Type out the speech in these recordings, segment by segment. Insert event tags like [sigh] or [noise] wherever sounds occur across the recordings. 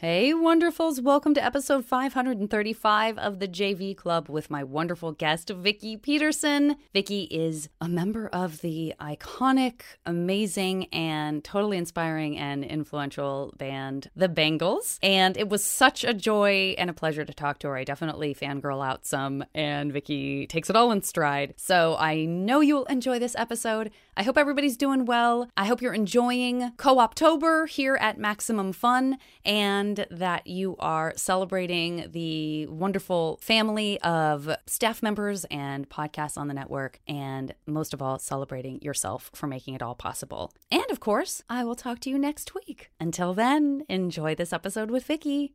Hey, wonderfuls. Welcome to episode 535 of the JV Club with my wonderful guest, Vicki Peterson. Vicki is a member of the iconic, amazing, and totally inspiring and influential band, The Bangles. And it was such a joy and a pleasure to talk to her. I definitely fangirl out some, and Vicki takes it all in stride. So I know you'll enjoy this episode. I hope everybody's doing well. I hope you're enjoying Co Optober here at Maximum Fun and that you are celebrating the wonderful family of staff members and podcasts on the network, and most of all, celebrating yourself for making it all possible. And of course, I will talk to you next week. Until then, enjoy this episode with Vicki.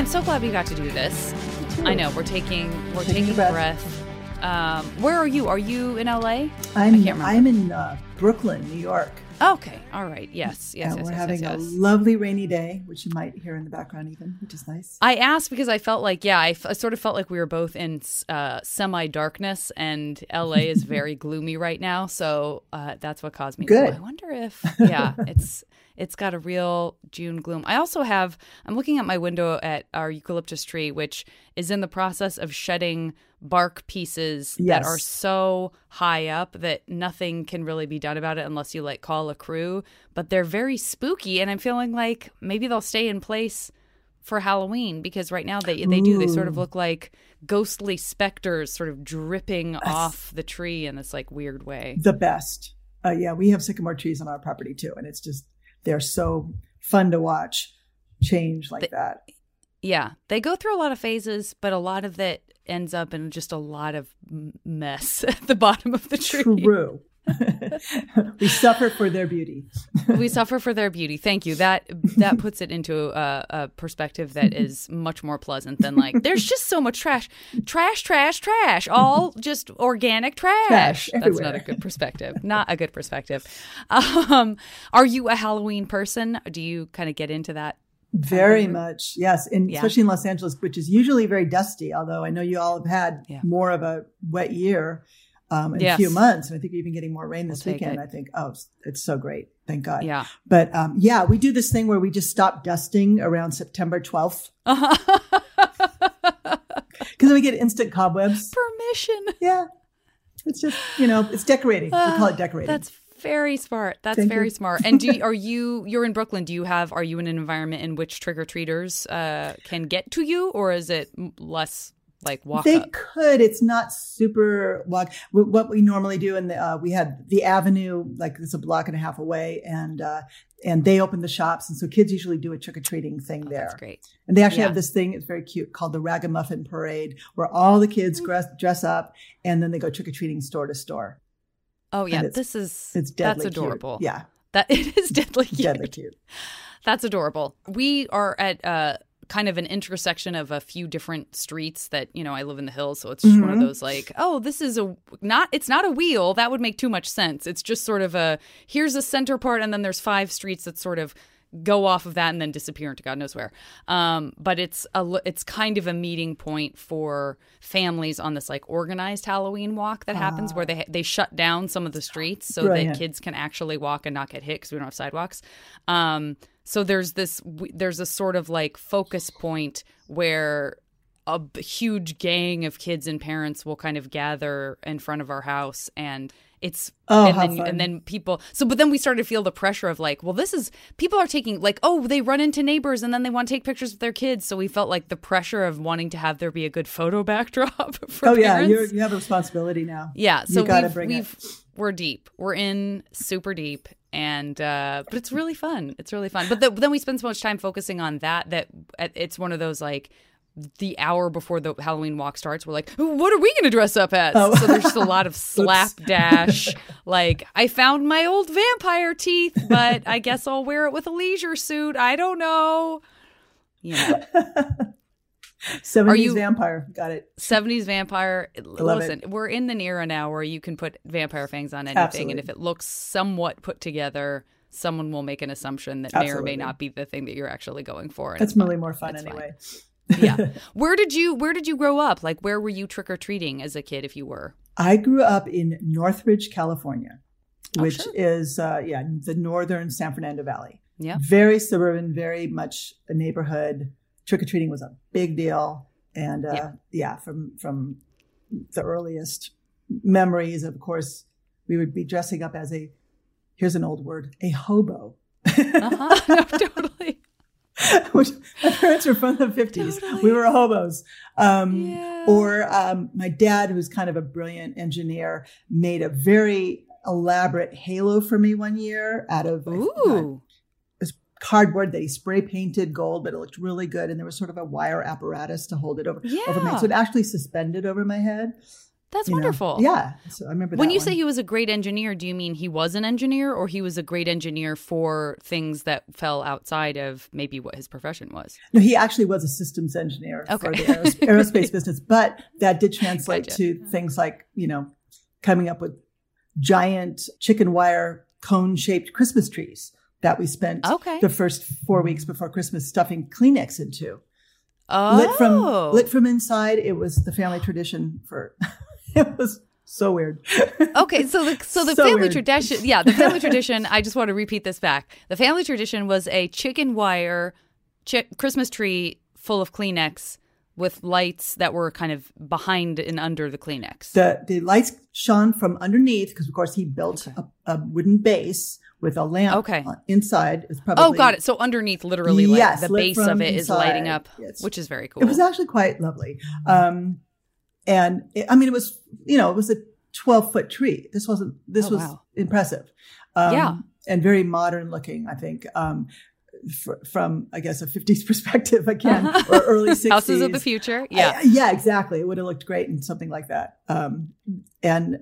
I'm so glad we got to do this. I know we're taking we're taking, taking breath. breath. Um, where are you? Are you in LA? I'm I'm in uh, Brooklyn, New York. Okay, all right. Yes, yes. Yes we're yes, having yes, a lovely rainy day, which you might hear in the background, even, which is nice. I asked because I felt like, yeah, I, f- I sort of felt like we were both in uh, semi darkness, and LA is [laughs] very gloomy right now. So uh, that's what caused me. Good. To, I wonder if, yeah, it's it's got a real June gloom. I also have, I'm looking at my window at our eucalyptus tree, which is in the process of shedding bark pieces yes. that are so high up that nothing can really be done about it unless you like call a crew. But they're very spooky, and I'm feeling like maybe they'll stay in place for Halloween because right now they they do they sort of look like ghostly specters sort of dripping That's off the tree in this like weird way. The best. Uh, yeah, we have sycamore trees on our property too, and it's just they're so fun to watch change like that. Yeah, they go through a lot of phases, but a lot of it ends up in just a lot of mess [laughs] at the bottom of the tree. True. [laughs] we suffer for their beauty. [laughs] we suffer for their beauty. Thank you. That that puts it into a, a, perspective that is much more pleasant than like there's just so much trash, trash, trash, trash, all just organic trash. trash That's not a good perspective. Not a good perspective. Um, are you a Halloween person? Do you kind of get into that very much, yes, and yeah. especially in Los Angeles, which is usually very dusty. Although I know you all have had yeah. more of a wet year um, in yes. a few months, and I think you're even getting more rain this we'll weekend. I think, oh, it's so great, thank God. Yeah, but um, yeah, we do this thing where we just stop dusting around September 12th. [laughs] Because then we get instant cobwebs. Permission. Yeah, it's just you know, it's decorating. Uh, we call it decorating. That's very smart. That's Thank very you. smart. And do you, [laughs] are you you're in Brooklyn? Do you have are you in an environment in which trick or treaters uh, can get to you, or is it less like walk? They up? could. It's not super walk. What we normally do, and uh, we had the Avenue like it's a block and a half away, and uh, and they open the shops, and so kids usually do a trick or treating thing oh, there. That's great. And they actually yeah. have this thing. It's very cute called the Ragamuffin Parade, where all the kids mm-hmm. dress, dress up, and then they go trick or treating store to store. Oh yeah, this is it's that's adorable. Cute. Yeah, that [laughs] it is deadly cute. Deadly cute. That's adorable. We are at uh, kind of an intersection of a few different streets that you know I live in the hills, so it's mm-hmm. one of mm-hmm. those like, oh, this is a not. It's not a wheel. That would make too much sense. It's just sort of a here's a center part, and then there's five streets that sort of go off of that and then disappear into God knows where. Um, but it's a it's kind of a meeting point for families on this like organized Halloween walk that happens uh, where they they shut down some of the streets so brilliant. that kids can actually walk and not get hit because we don't have sidewalks. Um, so there's this there's a sort of like focus point where a huge gang of kids and parents will kind of gather in front of our house and it's oh, and then fun. and then people so but then we started to feel the pressure of like well this is people are taking like oh they run into neighbors and then they want to take pictures with their kids. So we felt like the pressure of wanting to have there be a good photo [laughs] backdrop for oh parents. yeah you you have a responsibility now. Yeah so we've, we've we're deep. We're in super deep and uh but it's really fun it's really fun but the, then we spend so much time focusing on that that it's one of those like the hour before the Halloween walk starts, we're like, what are we going to dress up as? Oh. So there's just a lot of [laughs] slapdash. like, I found my old vampire teeth, but I guess I'll wear it with a leisure suit. I don't know. Yeah. [laughs] 70s you, vampire. Got it. 70s vampire. Listen, it. we're in the era now where you can put vampire fangs on anything. Absolutely. And if it looks somewhat put together, someone will make an assumption that Absolutely. may or may not be the thing that you're actually going for. That's really more fun anyway. yeah. [laughs] Where did you Where did you grow up? Like, where were you trick or treating as a kid, if you were? I grew up in Northridge, California, oh, which sure. is uh, yeah the northern San Fernando Valley. Yeah. Very suburban, very much a neighborhood. Trick or treating was a big deal, and uh, yeah. yeah, from from the earliest memories, of course, we would be dressing up as a here's an old word, a hobo. uh-huh. [laughs] no, totally. [laughs] Which my parents were from the 50s. Totally. We were hobos. Um, yeah. Or um, my dad, who's kind of a brilliant engineer, made a very elaborate halo for me one year out of Ooh. Cardboard that he spray painted gold, but it looked really good. And there was sort of a wire apparatus to hold it over, yeah. over me. So it actually suspended over my head. That's wonderful. Know? Yeah. So I remember When you one. say he was a great engineer, do you mean he was an engineer or he was a great engineer for things that fell outside of maybe what his profession was? No, he actually was a systems engineer okay. for the [laughs] aeros- aerospace business, but that did translate gotcha. to things like, you know, coming up with giant chicken wire cone shaped Christmas trees that we spent okay. the first four weeks before Christmas stuffing Kleenex into. Oh. Lit from oh. lit from inside. It was the family tradition for [laughs] it was so weird. okay, so the so the [laughs] so family weird. tradition, yeah, the family [laughs] tradition. I just want to repeat this back. The family tradition was a chicken wire chi- Christmas tree full of Kleenex with lights that were kind of behind and under the Kleenex. The the lights shone from underneath because, of course, he built okay. a, a, wooden base with a lamp okay. inside. It's probably oh, got it. So underneath, literally, like yes, the base of it inside. is lighting up, yes. which is very cool. It was actually quite lovely. Um, and it, I mean, it was, you know, it was a 12 foot tree. This wasn't, this oh, was wow. impressive. Um, yeah. And very modern looking, I think. Um, from I guess a 50s [laughs] perspective again or [laughs] early 60s houses of the future yeah I, yeah exactly it would have looked great in something like that um, and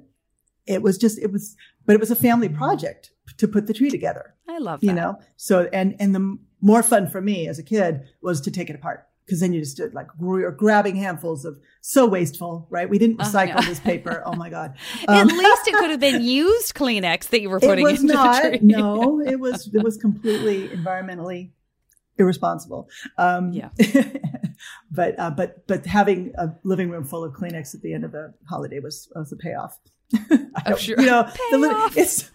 it was just it was but it was a family project to put the tree together I love that. you know so and and the more fun for me as a kid was to take it apart because then you just did like we were grabbing handfuls of so wasteful, right? We didn't recycle uh, yeah. this paper. Oh my god! [laughs] Um, At least it could [laughs] have been used Kleenex that you were putting it was into not, the tree. No, it was it was completely environmentally irresponsible. Um, yeah. [laughs] but uh, but but having a living room full of Kleenex at the end of the holiday was was a payoff. I'm sure. You know, payoff. the, it's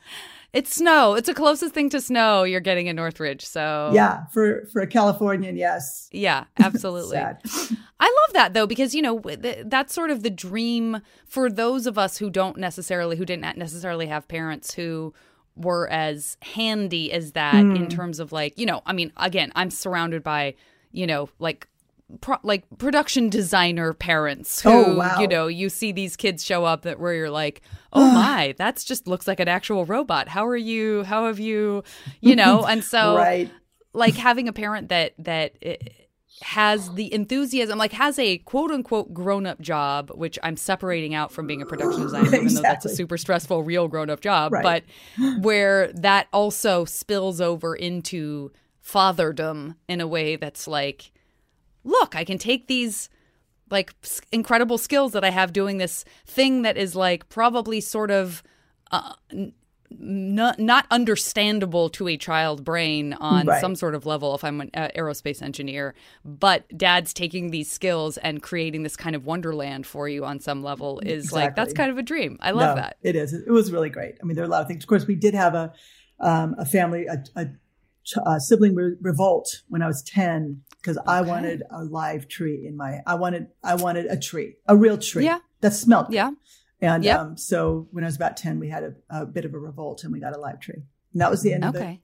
it's snow. It's the closest thing to snow you're getting in Northridge. So yeah, for for a Californian, yes. Yeah, [laughs] absolutely. I love that though because you know that's sort of the dream for those of us who don't necessarily who didn't necessarily have parents who were as handy as that mm. in terms of like you know I mean again I'm surrounded by you know like pro- like production designer parents who oh, wow. you know you see these kids show up that where you're like [sighs] oh my that's just looks like an actual robot how are you how have you you know and so [laughs] right. like having a parent that that eh, has the enthusiasm, like has a quote unquote grown up job, which I'm separating out from being a production [gasps] designer, exactly. even though that's a super stressful, real grown up job, right. but [gasps] where that also spills over into fatherdom in a way that's like, look, I can take these like incredible skills that I have doing this thing that is like probably sort of uh, not not understandable to a child brain on right. some sort of level if I'm an uh, aerospace engineer but dad's taking these skills and creating this kind of wonderland for you on some level is exactly. like that's kind of a dream. I love no, that. it is. It was really great. I mean there are a lot of things. Of course we did have a um, a family a, a, a sibling re- revolt when I was 10 because okay. I wanted a live tree in my I wanted I wanted a tree, a real tree. Yeah. That smelled. Yeah. And yep. um, so when I was about 10, we had a, a, bit of a revolt and we got a live tree. And that was the end okay. of it. Okay.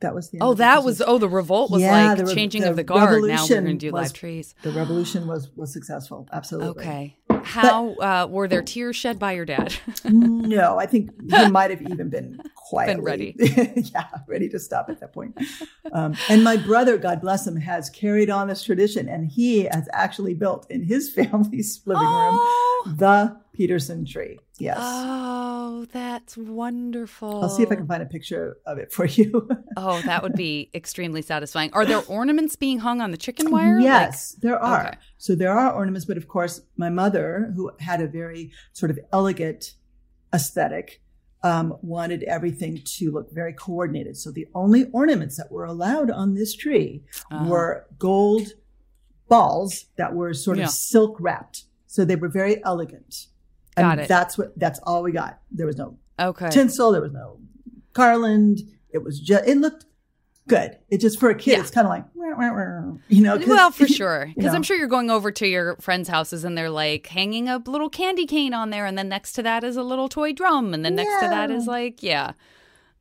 That was the Oh, that was oh the revolt was yeah, like the re- changing the of the guard. Now we're going to do live trees. The revolution was was successful. Absolutely. Okay. How but, uh, were there tears shed by your dad? [laughs] no, I think he might have even been quietly been ready. [laughs] yeah, ready to stop at that point. Um, and my brother, God bless him, has carried on this tradition, and he has actually built in his [laughs] family's living oh. room the Peterson tree. Yes. Oh, that's wonderful. I'll see if I can find a picture of it for you. [laughs] oh, that would be extremely satisfying. Are there ornaments being hung on the chicken wire? Yes, like, there are. Okay. So there are ornaments, but of course, my mother, who had a very sort of elegant aesthetic, um, wanted everything to look very coordinated. So the only ornaments that were allowed on this tree uh-huh. were gold balls that were sort yeah. of silk wrapped. So they were very elegant. Got and it. That's what. That's all we got. There was no okay tinsel. There was no garland. It was just. It looked good. It just for a kid, yeah. it's kind of like, you know. Well, for [laughs] sure, because I'm sure you're going over to your friends' houses and they're like hanging a little candy cane on there, and then next to that is a little toy drum, and then next yeah. to that is like, yeah,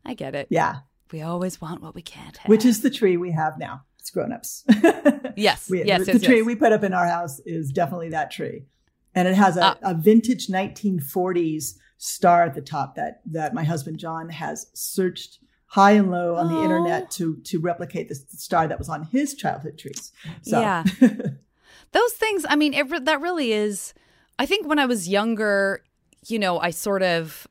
I get it. Yeah, we always want what we can't have, which is the tree we have now. It's grown-ups. [laughs] yes, we, yes, the, yes, tree yes. we put up in our house is definitely that tree, and it has a, uh, a vintage 1940s star at the top that that my husband John has searched high and low on the internet to to replicate the star that was on his childhood trees. So. Yeah, [laughs] those things. I mean, it, that really is. I think when I was younger, you know, I sort of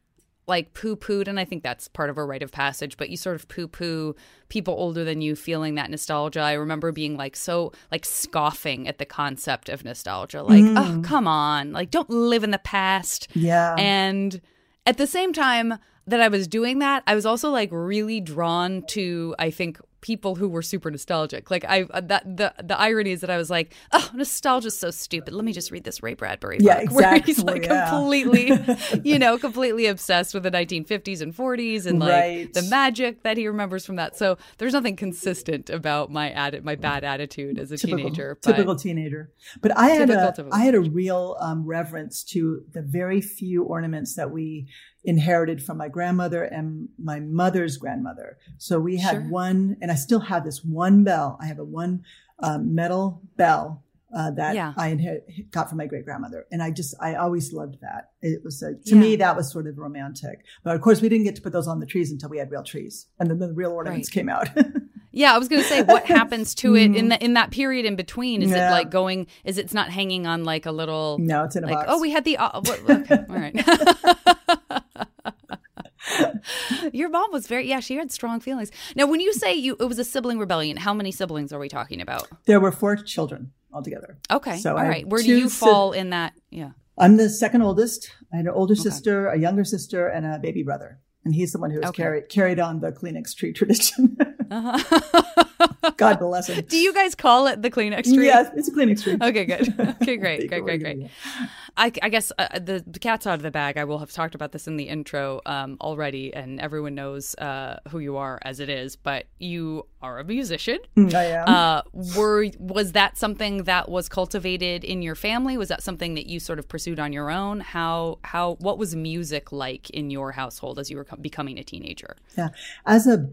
like poo pooed, and I think that's part of a rite of passage, but you sort of poo poo people older than you feeling that nostalgia. I remember being like so, like scoffing at the concept of nostalgia. Like, mm. oh, come on. Like, don't live in the past. Yeah. And at the same time, that I was doing that, I was also like really drawn to, I think, people who were super nostalgic. Like I uh, that the the irony is that I was like, oh, nostalgia's so stupid. Let me just read this Ray Bradbury book. Yeah, [laughs] exactly. Where he's like yeah. completely, [laughs] you know, completely obsessed with the 1950s and 40s and like right. the magic that he remembers from that. So there's nothing consistent about my atti- my bad attitude as a typical, teenager. But typical teenager. But I had typical, a typical. I had a real um, reverence to the very few ornaments that we inherited from my grandmother and my mother's grandmother. So we had sure. one, and I still have this one bell. I have a one um, metal bell uh, that yeah. I inherit, got from my great grandmother, and I just I always loved that. It was a, to yeah. me that was sort of romantic. But of course, we didn't get to put those on the trees until we had real trees, and then the real ornaments right. came out. [laughs] Yeah, I was going to say what happens to it in mm-hmm. the in that period in between. Is yeah. it like going? Is it's not hanging on like a little? No, it's in a like, box. Oh, we had the. Uh, [laughs] okay, all right. [laughs] [laughs] Your mom was very yeah, she had strong feelings. Now, when you say you it was a sibling rebellion, how many siblings are we talking about? There were four children altogether. Okay. So all right. Where do you fall si- in that? Yeah. I'm the second oldest. I had an older okay. sister, a younger sister, and a baby brother. And he's the one who has okay. carried carried on the Kleenex tree [laughs] tradition. uh-huh. [laughs] God bless him. Do you guys call it the Kleenex tree? Yes, it's a Kleenex tree. okay, good. Okay, great, great, great, great. I, I guess uh, the, the, cat's out of the bag. I will have talked about this in the intro um, already, and everyone knows uh, who you are as it is. But you are a musician. Mm, I am. Uh, were was that something that was cultivated in your family? Was that something that you sort of pursued on your own? How how what was music like in your household as you were becoming a teenager? Yeah, as a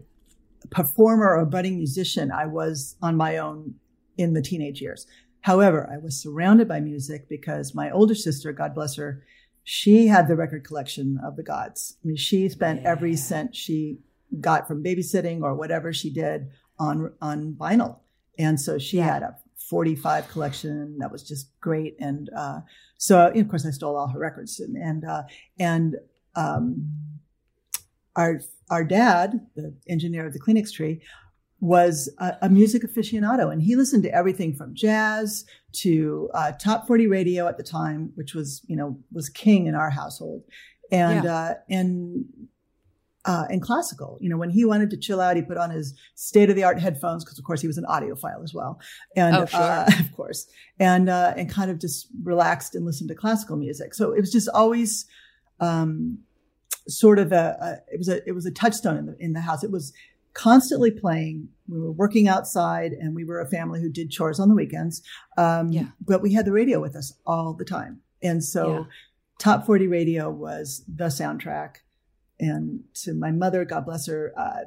performer or budding musician, I was on my own in the teenage years. However, I was surrounded by music because my older sister, God bless her, she had the record collection of the gods. I mean, she spent yeah. every cent she got from babysitting or whatever she did on on vinyl, and so she yeah. had a 45 collection that was just great. And uh, so, of course, I stole all her records, and and uh, and um, our our dad, the engineer of the Kleenex tree, was a, a, music aficionado and he listened to everything from jazz to uh, top 40 radio at the time which was you know was king in our household and yeah. uh, and uh, and classical you know when he wanted to chill out he put on his state of the art headphones because of course he was an audiophile as well and oh, sure. Uh, [laughs] of course and uh, and kind of just relaxed and listened to classical music so it was just always um, sort of a, a, it was a it was a touchstone in the in the house. It was constantly playing. We were working outside, and we were a family who did chores on the weekends. Um, yeah. But we had the radio with us all the time, and so yeah. Top Forty Radio was the soundtrack. And to my mother, God bless her, uh,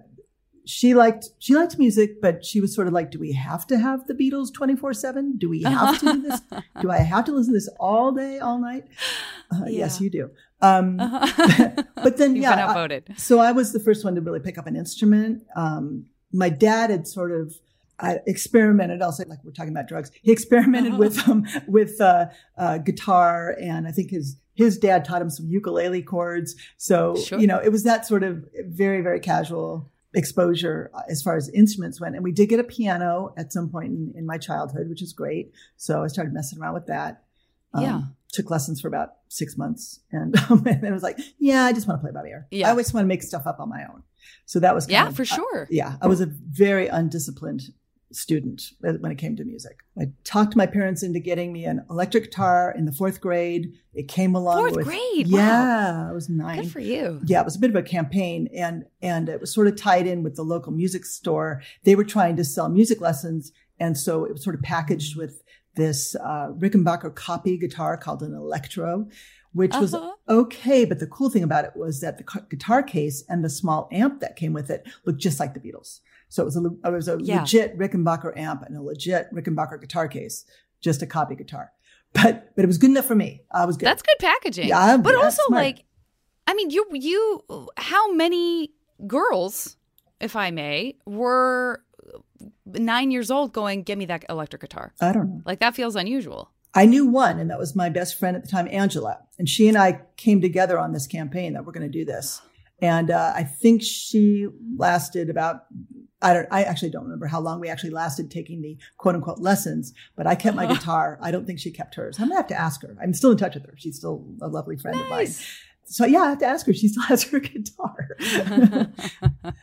she liked she liked music, but she was sort of like, "Do we have to have the Beatles twenty four seven? Do we have to do this? [laughs] Do I have to listen to this all day, all night?" Uh, yeah. Yes, you do. Um, uh-huh. [laughs] but then, [laughs] yeah, outvoted. I, so I was the first one to really pick up an instrument. Um, my dad had sort of I experimented. I'll say, like we're talking about drugs. He experimented uh-huh. with um, with uh, uh, guitar, and I think his his dad taught him some ukulele chords. So sure. you know, it was that sort of very very casual exposure uh, as far as instruments went. And we did get a piano at some point in, in my childhood, which is great. So I started messing around with that. Um, yeah took lessons for about six months, and, [laughs] um, and I was like, yeah, I just want to play by ear. Yeah. I always want to make stuff up on my own. So that was yeah, of, for sure. Yeah, I was a very undisciplined student when it came to music. I talked my parents into getting me an electric guitar in the fourth grade. It came along fourth with grade. Yeah, wow. I was nine. Good for you. Yeah, it was a bit of a campaign, and and it was sort of tied in with the local music store. They were trying to sell music lessons, and so it was sort of packaged with this uh, Rickenbacker copy guitar called an Electro which uh-huh. was okay. But the cool thing about it was that the guitar case and the small amp that came with it looked just like the Beatles. So it was a, it was a yeah. legit Rickenbacker amp and a legit Rickenbacker guitar case, just a copy guitar. But but it was good enough for me. I was good. That's good packaging. Yeah, but also smart. like, I mean, you you how many girls, if I may, were nine years old going, "Give me that electric guitar." I don't know. Like that feels unusual. I knew one, and that was my best friend at the time, Angela. And she and I came together on this campaign that we're going to do this. And uh, I think she lasted about I don't I actually don't remember how long we actually lasted taking the quote unquote lessons, but I kept my [laughs] guitar. I don't think she kept hers. I'm gonna have to ask her. I'm still in touch with her. She's still a lovely friend nice. of mine. So yeah, I have to ask her. She still [laughs] has her guitar. [laughs]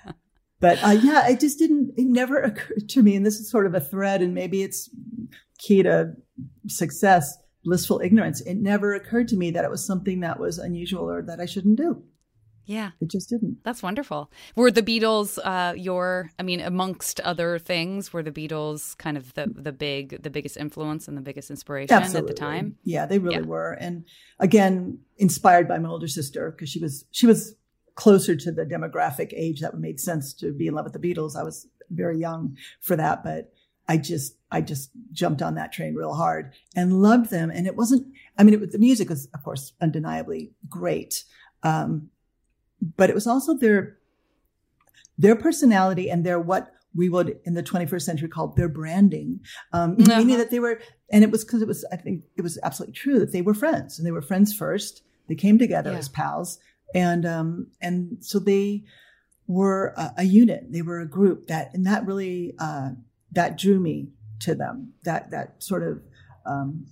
but uh, yeah, it just didn't. It never [laughs] occurred to me, and this is sort of a thread, and maybe it's key to success. Blissful ignorance. It never occurred to me that it was something that was unusual or that I shouldn't do. Yeah. It just didn't. That's wonderful. Were the Beatles uh, your I mean amongst other things were the Beatles kind of the the big the biggest influence and the biggest inspiration Absolutely. at the time? Yeah, they really yeah. were. And again, inspired by my older sister because she was she was closer to the demographic age that made sense to be in love with the Beatles. I was very young for that, but I just I just jumped on that train real hard and loved them. And it wasn't I mean it, the music was of course undeniably great. Um, but it was also their their personality and their what we would in the 21st century call their branding, um, uh-huh. meaning that they were, and it was because it was, I think it was absolutely true that they were friends and they were friends first. They came together yeah. as pals, and um, and so they were a, a, unit. They were a group that, and that really uh, that drew me to them. That that sort of um,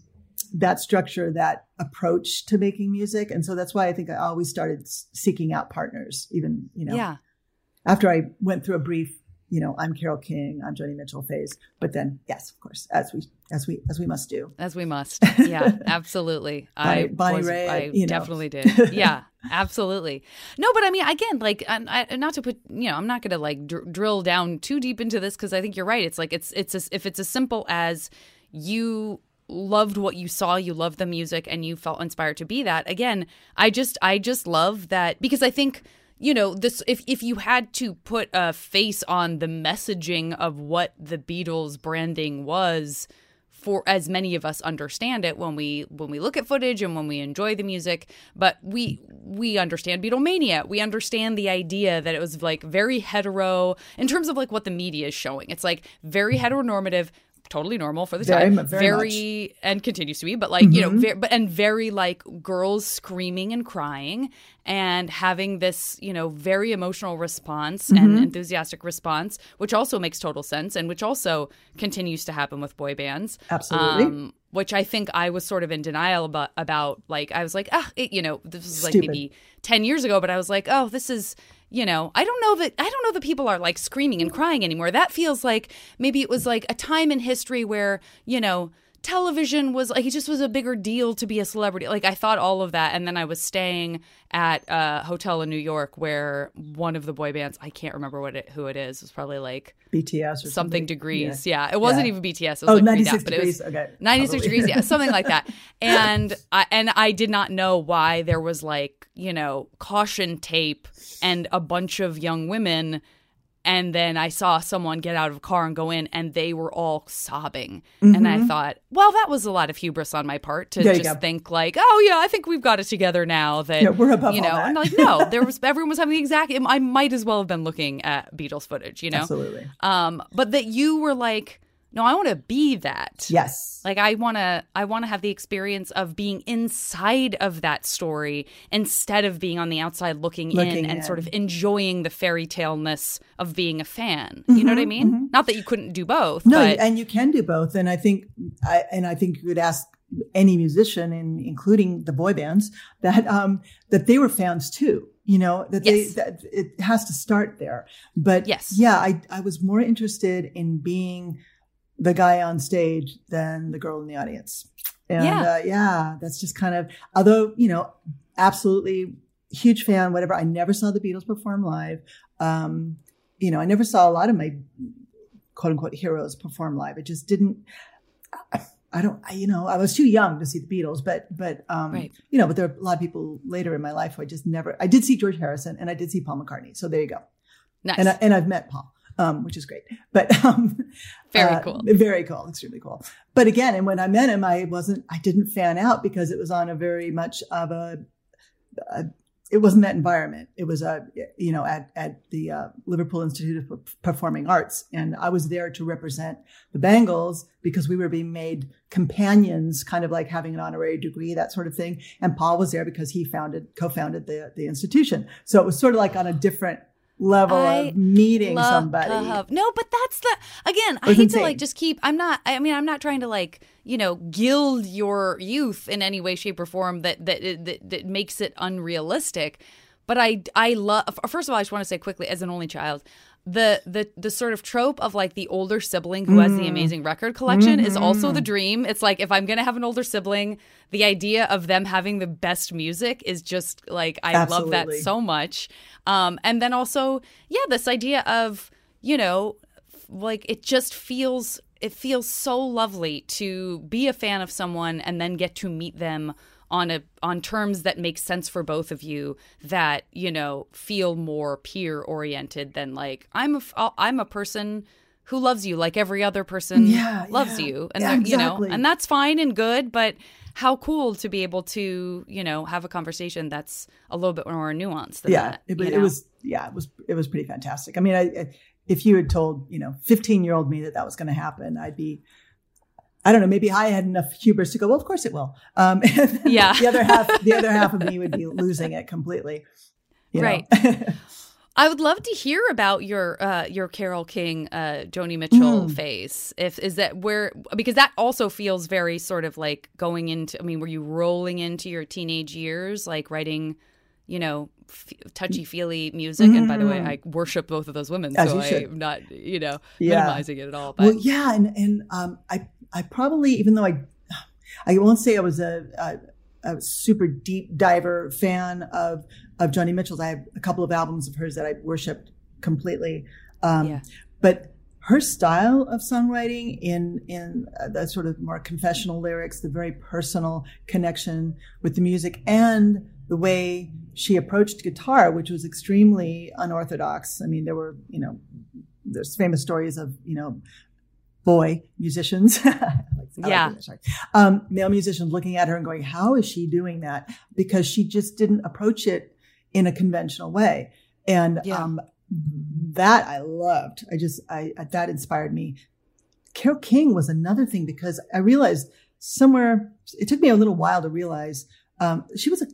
that structure, that approach to making music. And so that's why I think I always started seeking out partners, even, you know, yeah. after I went through a brief, you know, I'm Carole King, I'm Joni Mitchell phase. But then, yes, of course, as we, as we, as we must do. As we must. [laughs] Yeah, absolutely. I, Bonnie was, Ray, I you know. definitely did. [laughs] Yeah, absolutely. No, but I mean, again, like, I, not to put, you know, I'm not going to like dr- drill down too deep into this because I think you're right. It's like, it's, it's, if it's as simple as you loved what you saw you loved the music and you felt inspired to be that again i just i just love that because i think you know this if if you had to put a face on the messaging of what the beatles branding was for as many of us understand it when we when we look at footage and when we enjoy the music but we we understand beatlemania. We understand the idea that it was like very hetero in terms of like what the media is showing. It's like very mm-hmm. heteronormative totally normal for the very, time. Very, very and continues to be, but like, mm-hmm. you know, mm-hmm. very, but and very like girls screaming and crying and having this, you know, very emotional response mm-hmm. and enthusiastic response, which also makes total sense and which also continues to happen with boy bands. Absolutely. Um, which I think I was sort of in denial about. About like I was like, ah, it, you know, this was like Stupid. maybe ten years ago, but I was like, oh, this is you know, I don't know that I don't know that people are like screaming and crying anymore. That feels like maybe it was like a time in history where, you know, television was like it just was a bigger deal to be a celebrity. Like I thought all of that and then I was staying at a hotel in New York where one of the boy bands, I can't remember what it who it is, was probably like BTS or something, something. degrees. Yeah. yeah. It wasn't yeah. even BTS. It was oh, like 96 but degrees. It was okay. 96 probably. degrees, yeah, something like that. [laughs] And I and I did not know why there was like, you know, caution tape and a bunch of young women and then I saw someone get out of a car and go in, and they were all sobbing. Mm-hmm. And I mm-hmm. thought, well, that was a lot of hubris on my part to just think like, oh yeah, I think we've got it together now. That yeah, we're above you know. I'm like, no, [laughs] there was everyone was having the exact. I might as well have been looking at Beatles footage, you know. Absolutely. Um, but that you were like no i want to be that yes like i want to i want to have the experience of being inside of that story instead of being on the outside looking, looking in and in. sort of enjoying the fairy tale-ness of being a fan mm-hmm, you know what i mm-hmm, mean mm-hmm. not that you couldn't do both no but... and you can do both and i think I, and i think you could ask any musician, and including the boy bands, that um, that they were fans too. You know that yes. they that it has to start there. But yes, yeah, I I was more interested in being the guy on stage than the girl in the audience. And yeah, uh, yeah that's just kind of although you know absolutely huge fan. Whatever. I never saw the Beatles perform live. Um, you know, I never saw a lot of my quote unquote heroes perform live. It just didn't. I don't, I, you know, I was too young to see the Beatles, but, but, um, right. you know, but there are a lot of people later in my life who I just never, I did see George Harrison and I did see Paul McCartney. So there you go. Nice. And, I, and I've met Paul, um, which is great, but, um, [laughs] very uh, cool. Very cool. Extremely cool. But again, and when I met him, I wasn't, I didn't fan out because it was on a very much of a, a it wasn't that environment. It was a, you know, at, at the uh, Liverpool Institute of Performing Arts. And I was there to represent the Bangles because we were being made companions, kind of like having an honorary degree, that sort of thing. And Paul was there because he founded, co-founded the, the institution. So it was sort of like on a different level I of meeting somebody. No, but that's the again. I hate insane. to like just keep. I'm not. I mean, I'm not trying to like you know gild your youth in any way, shape, or form that that that, that makes it unrealistic. But I I love. First of all, I just want to say quickly, as an only child, the the the sort of trope of like the older sibling who mm. has the mm. amazing record collection mm-hmm. is also the dream. It's like if I'm gonna have an older sibling, the idea of them having the best music is just like I Absolutely. love that so much. Um, and then also, yeah, this idea of you know, like it just feels it feels so lovely to be a fan of someone and then get to meet them on a on terms that make sense for both of you that you know feel more peer oriented than like I'm a I'm a person who loves you like every other person yeah, loves yeah. you and yeah, exactly. you know and that's fine and good but how cool to be able to you know have a conversation that's a little bit more nuanced yeah that, it, it was yeah it was it was pretty fantastic i mean I, if you had told you know 15 year old me that that was going to happen i'd be I don't know. Maybe I had enough hubris to go. Well, of course it will. Um, [laughs] yeah. the other half, the other half of me would be [laughs] losing it completely. right. [laughs] I would love to hear about your uh, your Carole King, uh, Joni Mitchell mm. phase. If is that where because that also feels very sort of like going into. I mean, were you rolling into your teenage years, like writing, you know, f- touchy feely music? Mm. And by the way, mm. I worship both of those women, As so I'm not you know yeah. minimizing it at all. But. Well, yeah, and and um, I I probably, even though I, I won't say I was a, a, a super deep diver fan of of Joni Mitchell's. I have a couple of albums of hers that I worshipped completely. Um, yeah. But her style of songwriting in in uh, the sort of more confessional lyrics, the very personal connection with the music, and the way she approached guitar, which was extremely unorthodox. I mean, there were you know there's famous stories of you know boy musicians. [laughs] yeah. Um, male musicians looking at her and going, how is she doing that? Because she just didn't approach it in a conventional way. And, yeah. um, that I loved. I just, I, that inspired me. Carole King was another thing because I realized somewhere, it took me a little while to realize, um, she was a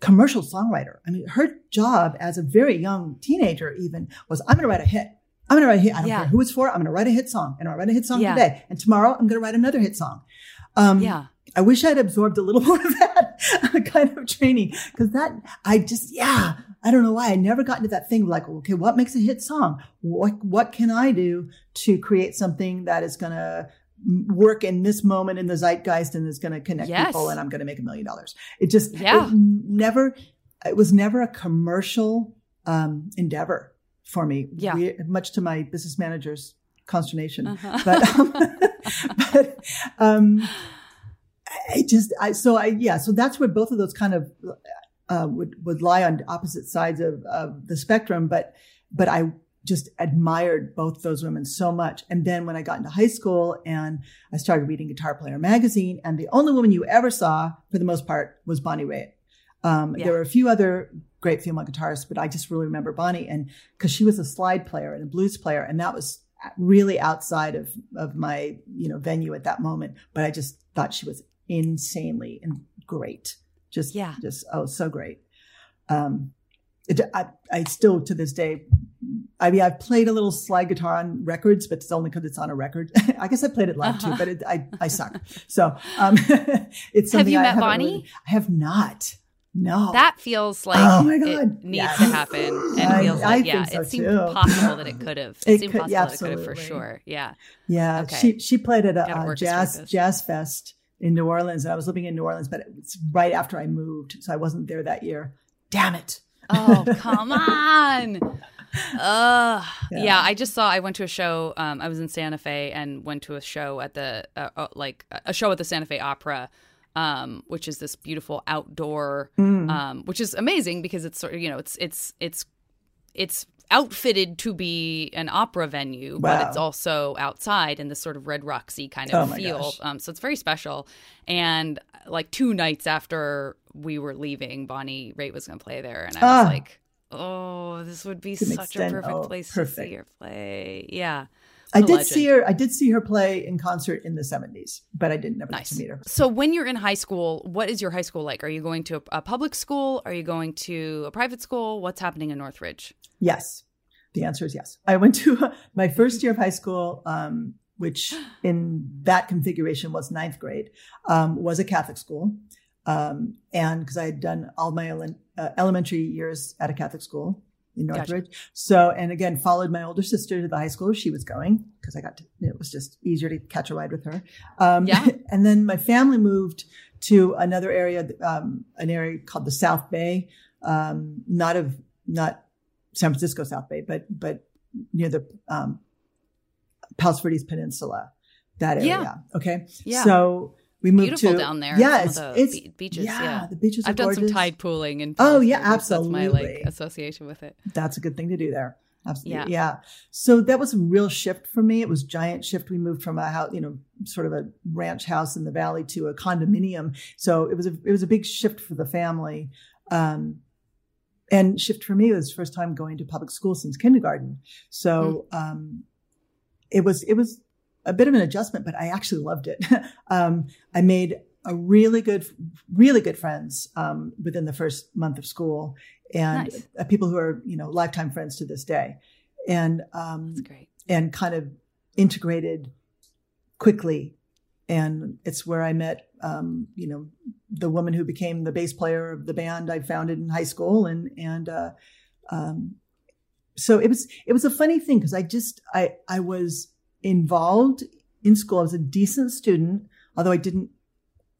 commercial songwriter. I mean, her job as a very young teenager even was, I'm going to write a hit. I'm going to write a hit. I don't yeah. care who it's for. I'm going to write a hit song and I'll write a hit song yeah. today. And tomorrow I'm going to write another hit song. Um, yeah. I wish I'd absorbed a little [laughs] more of that [laughs] kind of training because that I just, yeah, I don't know why I never got into that thing like, okay, what makes a hit song? What, what can I do to create something that is going to work in this moment in the zeitgeist and is going to connect yes. people and I'm going to make a million dollars. It just, yeah. It never, it was never a commercial, um, endeavor for me. Yeah. We, much to my business manager's consternation. Uh-huh. [laughs] But, um, but um, I just, I, so I, yeah, so that's where both of those kind of uh, would, would lie on opposite sides of, of the spectrum. But, but I just admired both those women so much. And then when I got into high school and I started reading Guitar Player magazine, and the only woman you ever saw, for the most part, was Bonnie Raitt. Um, yeah. There were a few other great female guitarist, but I just really remember Bonnie and because she was a slide player and a blues player, and that was really outside of of my you know venue at that moment. But I just thought she was insanely and great, just yeah, just oh so great. Um, it, I I still to this day I mean, I've played a little slide guitar on records, but it's only because it's on a record. [laughs] I guess I played it live uh-huh. too, but it, I, [laughs] I suck. So, um, [laughs] it's something have you I met Bonnie? Really, I have not. No. That feels like oh my God. it needs yes. to happen. And I, feels like, I yeah, so it seemed too. possible that it [gasps] could have. It, it seemed could, possible yeah, that it could have for sure. Yeah. Yeah. Okay. She she played at a, a jazz jazz fest in New Orleans. And I was living in New Orleans, but it's right after I moved. So I wasn't there that year. Damn it. Oh, come on. Uh, yeah. yeah. I just saw. I went to a show. Um, I was in Santa Fe and went to a show at the uh, uh, like a show at the Santa Fe Opera, um, which is this beautiful outdoor, mm. um, which is amazing because it's sort of you know it's it's it's it's outfitted to be an opera venue, wow. but it's also outside in this sort of Red Roxy kind of oh feel. Um, so it's very special. And like two nights after we were leaving, Bonnie Raitt was going to play there, and I was ah. like, "Oh, this would be such extent, a perfect oh, place perfect. to see her play." Yeah. I did legend. see her. I did see her play in concert in the seventies, but I didn't ever nice. get to meet her. So, when you're in high school, what is your high school like? Are you going to a, a public school? Are you going to a private school? What's happening in Northridge? Yes, the answer is yes. I went to [laughs] my first year of high school, um, which in that configuration was ninth grade, um, was a Catholic school, um, and because I had done all my ele- uh, elementary years at a Catholic school in Northridge. Gotcha. So, and again, followed my older sister to the high school she was going because I got to, it was just easier to catch a ride with her. Um, yeah. [laughs] and then my family moved to another area, um, an area called the South Bay, um, not of, not San Francisco South Bay, but, but near the, um, Palos Verdes Peninsula, that area. Yeah. Okay. Yeah. So, we moved Beautiful to down there. Yeah, it's, it's beaches. Yeah, yeah, the beaches. I've gorgeous. done some tide pooling and oh yeah, absolutely. That's my like association with it. That's a good thing to do there. Absolutely. Yeah. yeah. So that was a real shift for me. It was giant shift. We moved from a house, you know, sort of a ranch house in the valley to a condominium. So it was a it was a big shift for the family. Um, and shift for me was first time going to public school since kindergarten. So mm. um, it was it was a bit of an adjustment, but I actually loved it. [laughs] um, I made a really good, really good friends um, within the first month of school, and nice. uh, people who are you know lifetime friends to this day, and um, and kind of integrated quickly. And it's where I met, um, you know, the woman who became the bass player of the band I founded in high school, and and uh, um, so it was it was a funny thing because I just I I was involved in school. I was a decent student, although I didn't,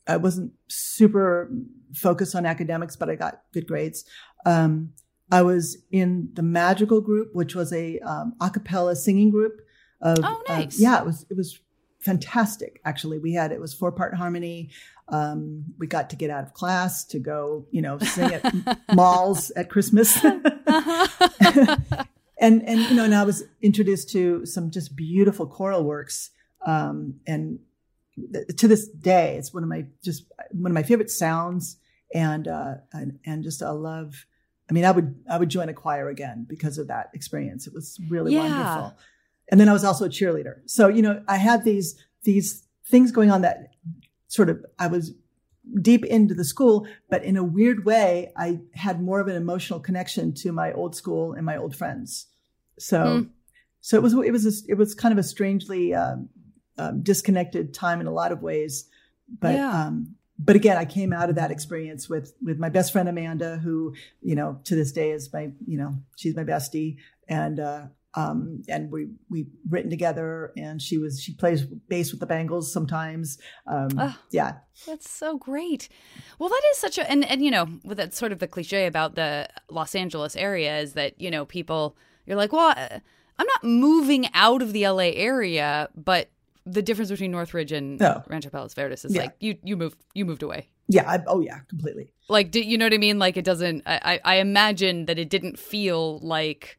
I wasn't super focused on academics, but I got good grades. Um, I was in the Madrigal Group, which was a um, a cappella singing group. Of, oh, nice. Uh, yeah, it was it was fantastic. Actually, we had it was four part harmony. Um, we got to get out of class to go, you know, sing at [laughs] malls at Christmas. [laughs] [laughs] and and you know, and I was introduced to some just beautiful choral works, um, and th- to this day, it's one of my just one of my favorite sounds, and uh, and and just a love. I mean, I would I would join a choir again because of that experience. It was really yeah. wonderful. And then I was also a cheerleader, so you know, I had these these things going on that sort of I was deep into the school, but in a weird way, I had more of an emotional connection to my old school and my old friends. So, mm. so it was it was a, it was kind of a strangely um, um, disconnected time in a lot of ways, but yeah. um, but again, I came out of that experience with with my best friend Amanda, who you know to this day is my you know she's my bestie, and uh, um, and we we written together, and she was she plays bass with the Bangles sometimes. Um, oh, yeah, that's so great. Well, that is such a and and you know with that sort of the cliche about the Los Angeles area is that you know people you're like well I'm not moving out of the LA area, but the difference between Northridge and. Rancho Palos Verdes is yeah. like you you moved you moved away. Yeah. I, oh yeah, completely. Like, do you know what I mean? Like, it doesn't. I I imagine that it didn't feel like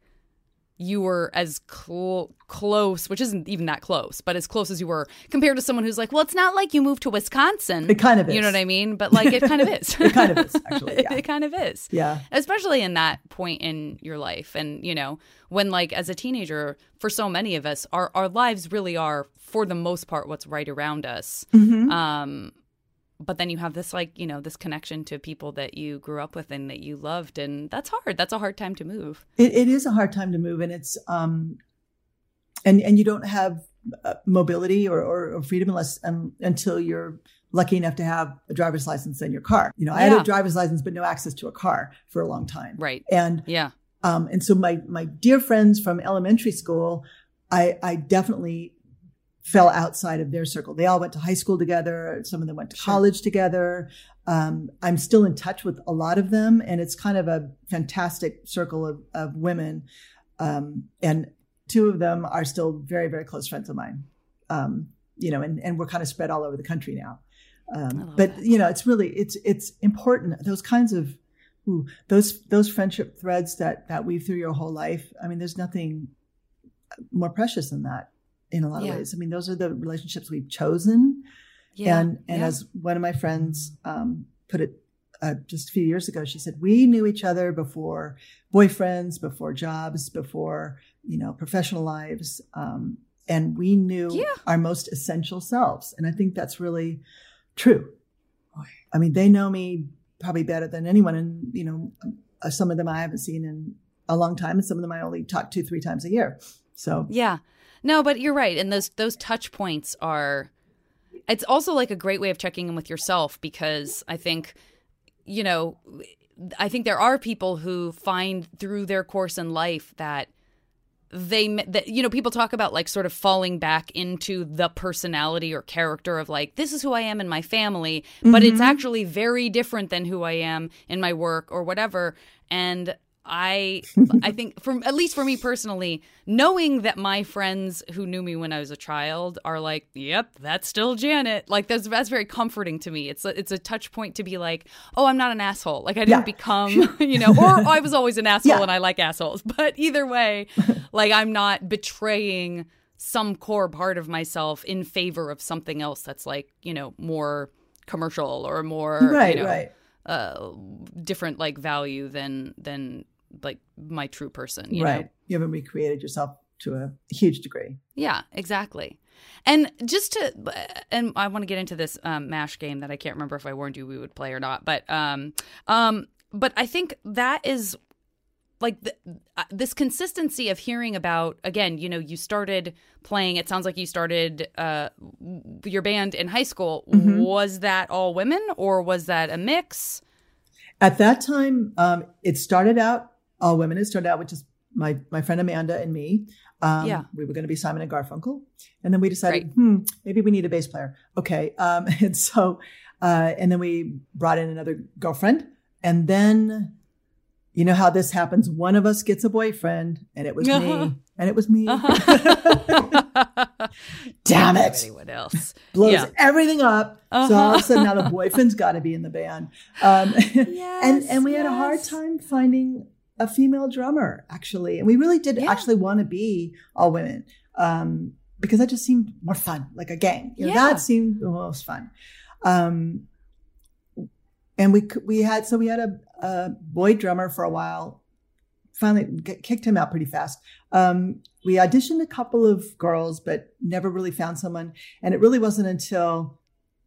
you were as cl- close, which isn't even that close, but as close as you were compared to someone who's like, well, it's not like you moved to Wisconsin. It kind of is. You know what I mean? But like, it kind of is. [laughs] it kind of is, [laughs] actually. Yeah. it kind of is. Yeah. Especially in that point in your life. And, you know, when like as a teenager, for so many of us, our, our lives really are, for the most part, what's right around us. Mm-hmm. Um, but then you have this like you know this connection to people that you grew up with and that you loved and that's hard. That's a hard time to move. It, it is a hard time to move and it's um and and you don't have uh, mobility or, or, or, freedom unless um, until you're lucky enough to have a driver's license in your car. You know i yeah. had a driver's license but no access to a car for a long time. Right. And yeah. um and so my my dear friends from elementary school i i definitely fell outside of their circle. They all went to high school together. Some of them went to sure. college together. Um, I'm still in touch with a lot of them, and it's kind of a fantastic circle of, of women. Um, and two of them are still very, very close friends of mine. Um, you know, and, and we're kind of spread all over the country now. Um, but that. you know, it's really it's it's important. Those kinds of ooh, those those friendship threads that that weave through your whole life. I mean, there's nothing more precious than that in a lot yeah. of ways. I mean, those are the relationships we've chosen. Yeah. And and yeah. as one of my friends um, put it uh, just a few years ago, she said, "We knew each other before boyfriends, before jobs, before you know professional lives, um, and we knew yeah. our most essential selves." And I think that's really true. I mean, they know me probably better than anyone, and you know, uh, some of them I haven't seen in a long time, and some of them I only talk to three times a year. So yeah, no, but you're right. And those those touch points are it's also like a great way of checking in with yourself because I think you know, I think there are people who find through their course in life that they that you know people talk about like sort of falling back into the personality or character of like this is who I am in my family mm-hmm. but it's mm-hmm. actually very different than who I am in my work or whatever and I I think from at least for me personally, knowing that my friends who knew me when I was a child are like, "Yep, that's still Janet." Like that's that's very comforting to me. It's a, it's a touch point to be like, "Oh, I'm not an asshole." Like I didn't yeah. become, [laughs] you know, or [laughs] I was always an asshole yeah. and I like assholes. But either way, like I'm not betraying some core part of myself in favor of something else that's like, you know, more commercial or more right, you know, right. Uh, different like value than than like my true person. You right. Know? You haven't recreated yourself to a huge degree. Yeah, exactly. And just to, and I want to get into this um, mash game that I can't remember if I warned you we would play or not, but um, um, but I think that is like the, uh, this consistency of hearing about again you know you started playing it sounds like you started uh, your band in high school mm-hmm. was that all women or was that a mix at that time um, it started out all women. It turned out which is my my friend Amanda and me. Um, yeah. We were going to be Simon and Garfunkel, and then we decided, right. hmm, maybe we need a bass player. Okay, um, [laughs] and so, uh, and then we brought in another girlfriend, and then, you know how this happens. One of us gets a boyfriend, and it was uh-huh. me, [laughs] and it was me. Uh-huh. [laughs] Damn it! Anyone else blows yeah. everything up. Uh-huh. So all of a sudden now the boyfriend's got to be in the band, um, yes, and and we yes. had a hard time finding a female drummer actually, and we really did yeah. actually want to be all women um, because that just seemed more fun, like a gang. You know, yeah. that seemed the most fun. Um, and we we had so we had a, a boy drummer for a while. Finally, kicked him out pretty fast. Um, we auditioned a couple of girls, but never really found someone. And it really wasn't until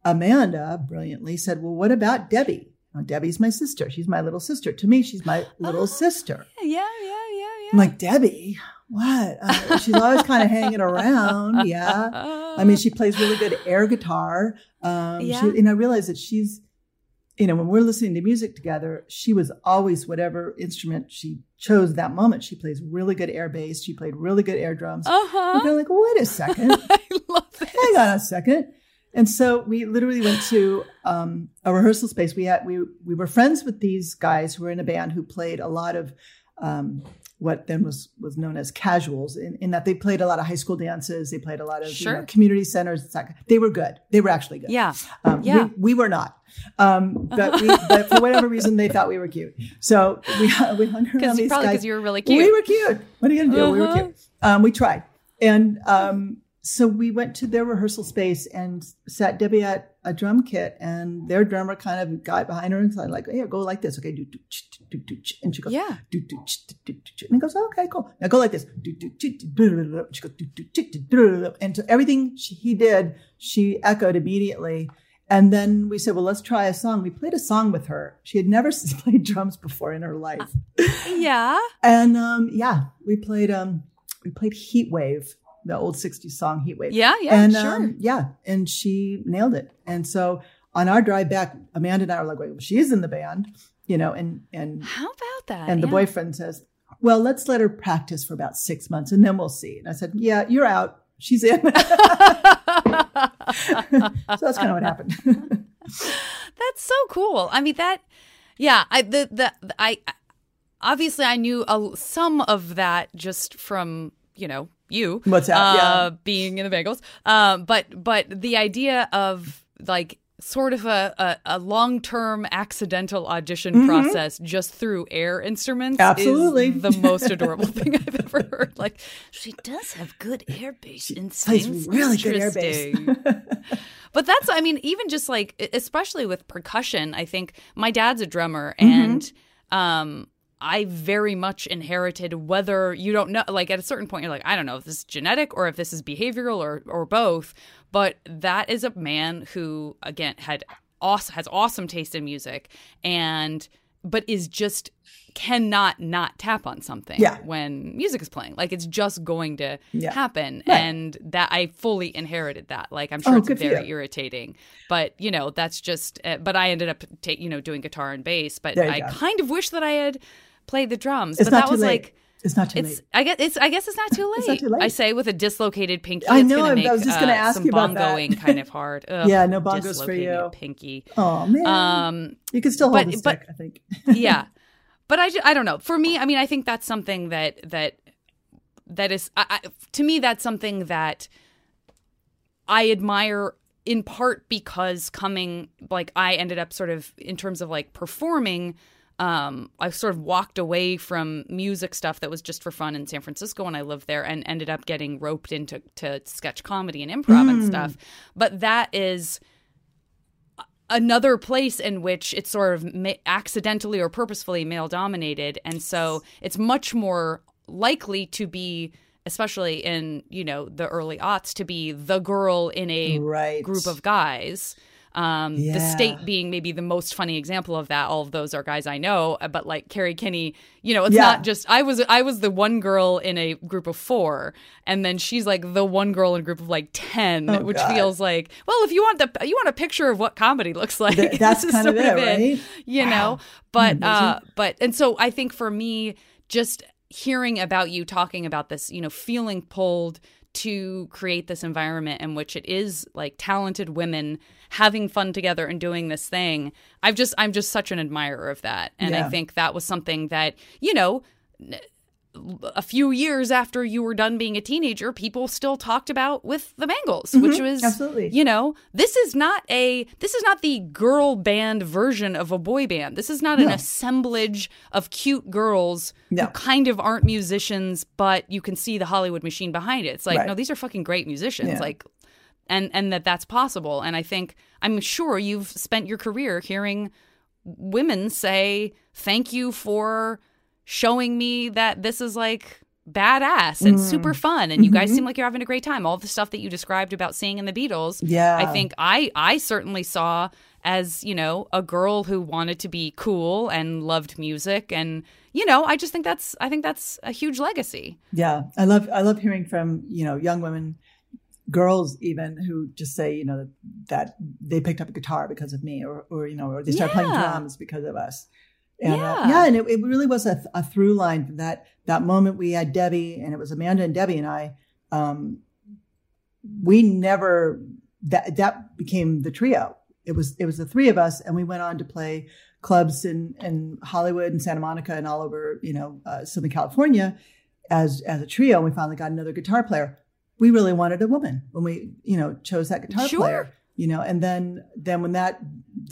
Amanda brilliantly said, "Well, what about Debbie?" Now, Debbie's my sister. She's my little sister. To me, she's my little oh, sister. Yeah, yeah, yeah, yeah. I'm like, Debbie, what? Uh, she's always [laughs] kind of hanging around. Yeah. I mean, she plays really good air guitar. Um, yeah. She, and I realized that she's, you know, when we're listening to music together, she was always whatever instrument she chose that moment. She plays really good air bass. She played really good air drums. Uh-huh. I'm kind of like, wait a second. [laughs] I love this. Hang on a second. And so we literally went to um, a rehearsal space. We had we we were friends with these guys who were in a band who played a lot of um, what then was was known as casuals, in, in, that they played a lot of high school dances. They played a lot of sure. you know, community centers. They were good. They were actually good. Yeah, um, yeah. We, we, were not, um, but, we, but for whatever reason they thought we were cute. So we [laughs] we hung around these probably because you were really cute. We were cute. What are you gonna do? Uh-huh. We were uh-huh. cute. Um, we tried, and um, so we went to their rehearsal space and sat Debbie at a drum kit, and their drummer kind of got behind her and said, like, "Here, go like this, okay?" Do do do do, and she goes, "Yeah." Do do do do, and he goes, "Okay, cool." Now go like this. Do do do do. She goes, do do do do, and so everything she, he did, she echoed immediately, And then we said, well, let's try a song. We played a song with her. She had never [laughs] played drums before in her life. [laughs] Yeah. and um, yeah, we played um, we played Heat Wave, the old 60s song Heat Wave. Yeah, yeah, and, sure. Um, yeah, and she nailed it. And so on our drive back, Amanda and I were like, well, she's in the band, you know, and and how about that? And the yeah. boyfriend says, well, let's let her practice for about six months and then we'll see. And I said, yeah, you're out. She's in. [laughs] so that's kind of what happened. [laughs] that's so cool. I mean, that, yeah, I, the, the, I, obviously I knew a, some of that just from, you know, you. What's? Uh, yeah. Being in the Bangles. Um, but, but the idea of like sort of a, a, a long term accidental audition mm-hmm. process just through air instruments Absolutely. the most adorable [laughs] thing I've ever heard. Like, she does have good air bass instincts. really good air bass. [laughs] but that's, I mean, even just like, especially with percussion, I think my dad's a drummer mm-hmm. and, um, I very much inherited whether you don't know like at a certain point you're like I don't know if this is genetic or if this is behavioral or or both but that is a man who again had awesome has awesome taste in music and but is just cannot not tap on something yeah. when music is playing. Like it's just going to yeah. happen. Right. And that I fully inherited that. Like I'm sure oh, it's very irritating, but you know, that's just, uh, but I ended up, ta- you know, doing guitar and bass, but I go. kind of wish that I had played the drums, it's but that was late. like, it's not too it's, late. I guess it's. I guess it's not too late. it's not too late. I say with a dislocated pinky. I know. I was just going to uh, ask you about bongoing that. kind of hard. [laughs] Ugh, yeah, no bongos for you. Pinky. Oh man. Um, you can still hold but, the stick. [laughs] [laughs] But, I think. yeah, but I, I don't know. For me, I mean, I think that's something that that that is I, I, to me that's something that I admire in part because coming like I ended up sort of in terms of like performing um, I sort of walked away from music stuff that was just for fun in San Francisco when I lived there and ended up getting roped into to sketch comedy and improv mm. and stuff. But that is another place in which it's sort of ma- accidentally or purposefully male dominated. And so it's much more likely to be especially in you know the early aughts to be the girl in a right. group of guys um, yeah. The state being maybe the most funny example of that. All of those are guys I know, uh, but like Kerri Kenney, you know, it's yeah. not just I was I was the one girl in a group of four, and then she's like the one girl in a group of like ten, oh, which God. feels like well, if you want the you want a picture of what comedy looks like, Th- [laughs] that's kind of it, it, right? You wow. know, but uh, but and so I think for me, just hearing about you talking about this, you know, feeling pulled to create this environment in which it is like talented women having fun together and doing this thing. I've just I'm just such an admirer of that. And yeah. I think that was something that, you know, a few years after you were done being a teenager, people still talked about with the Bangles, mm-hmm, which was absolutely, you know, this is not a this is not the girl band version of a boy band. This is not no. an assemblage of cute girls no. who kind of aren't musicians, but you can see the Hollywood machine behind it. It's like, right. no, these are fucking great musicians. Yeah. Like, and and that that's possible. And I think I'm sure you've spent your career hearing women say thank you for showing me that this is like badass and mm. super fun and you guys mm-hmm. seem like you're having a great time all the stuff that you described about seeing in the beatles yeah i think i i certainly saw as you know a girl who wanted to be cool and loved music and you know i just think that's i think that's a huge legacy yeah i love i love hearing from you know young women girls even who just say you know that they picked up a guitar because of me or or you know or they started yeah. playing drums because of us and, yeah. Uh, yeah, and it, it, really was a, a, through line from that that moment we had Debbie, and it was Amanda and Debbie and I. Um, we never that that became the trio. It was it was the three of us, and we went on to play clubs in in Hollywood and Santa Monica and all over you know uh, Southern California as as a trio. And we finally got another guitar player. We really wanted a woman when we you know chose that guitar sure. player you know and then then when that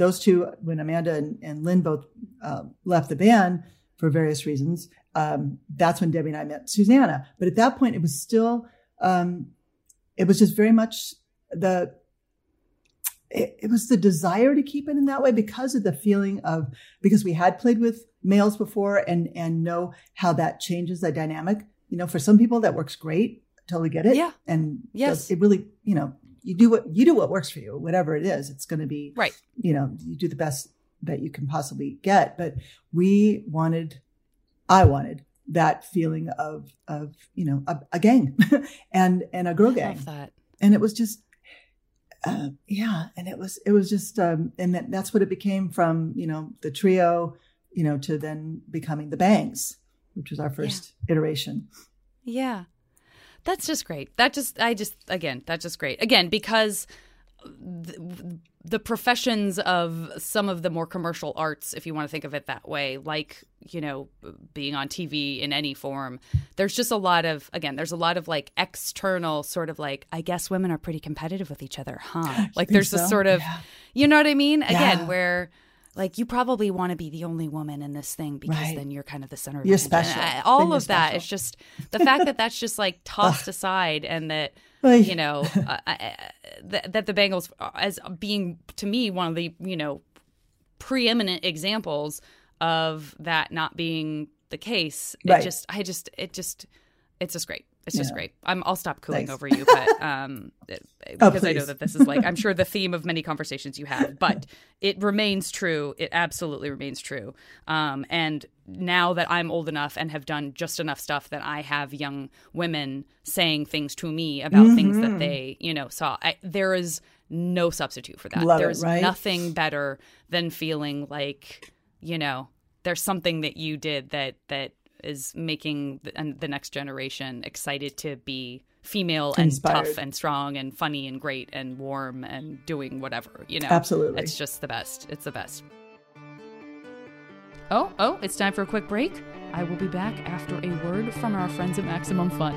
those two when amanda and, and lynn both uh, left the band for various reasons um, that's when debbie and i met susanna. But at that point it was still um, it was just very much the it, it, was the desire to keep it in that way because of the feeling of because we had played with males before and and know how that changes the dynamic. You know for some people that works great. Totally get it. Yeah. And yes. it really you know you do what you do what works for you, whatever it is. It's going to be right. You know, you do the best that you can possibly get. But we wanted, I wanted that feeling of of you know a, a gang [laughs] and and a girl gang. Love that. And it was just uh, yeah, and it was it was just um, and that, that's what it became from you know the trio, you know, to then becoming the Bangs, which was our first yeah. iteration. Yeah, that's just great. That just I just again that's just great again because the, the professions of some of the more commercial arts, if you want to think of it that way, like, you know, being on TV in any form, there's just a lot of, again, there's a lot of like external sort of like, I guess women are pretty competitive with each other, huh? [laughs] Like there's so? this sort of, yeah. you know what I mean? Again, yeah. where like you probably want to be the only woman in this thing because right. then you're kind of the center of you're special. I, all of that is just the fact that that's just like [laughs] tossed aside and that [sighs] you know [laughs] uh, uh, that, that the Bangles as being to me one of the you know preeminent examples of that not being the case. Right. It just I just it just it's just great. It's just yeah. great. I'm, I'll stop cooing Thanks. over you, but [laughs] um, oh, because oh, I know that this is like [laughs] I'm sure the theme of many conversations you have, but [laughs] it remains true. It absolutely remains true. Um, and now that I'm old enough and have done just enough stuff that I have young women saying things to me about mm-hmm. things that mm-hmm. they, you know, saw. I, there is no substitute for that. Love There's it, right? nothing better than feeling like, you know, there's something that you did that that is making the, the next generation excited to be female and Inspired. tough and strong and funny and great and warm and doing whatever, you know. Absolutely. It's just the best. It's the best. Oh, oh, it's time for a quick break. I will be back after a word from our friends at Maximum Fun.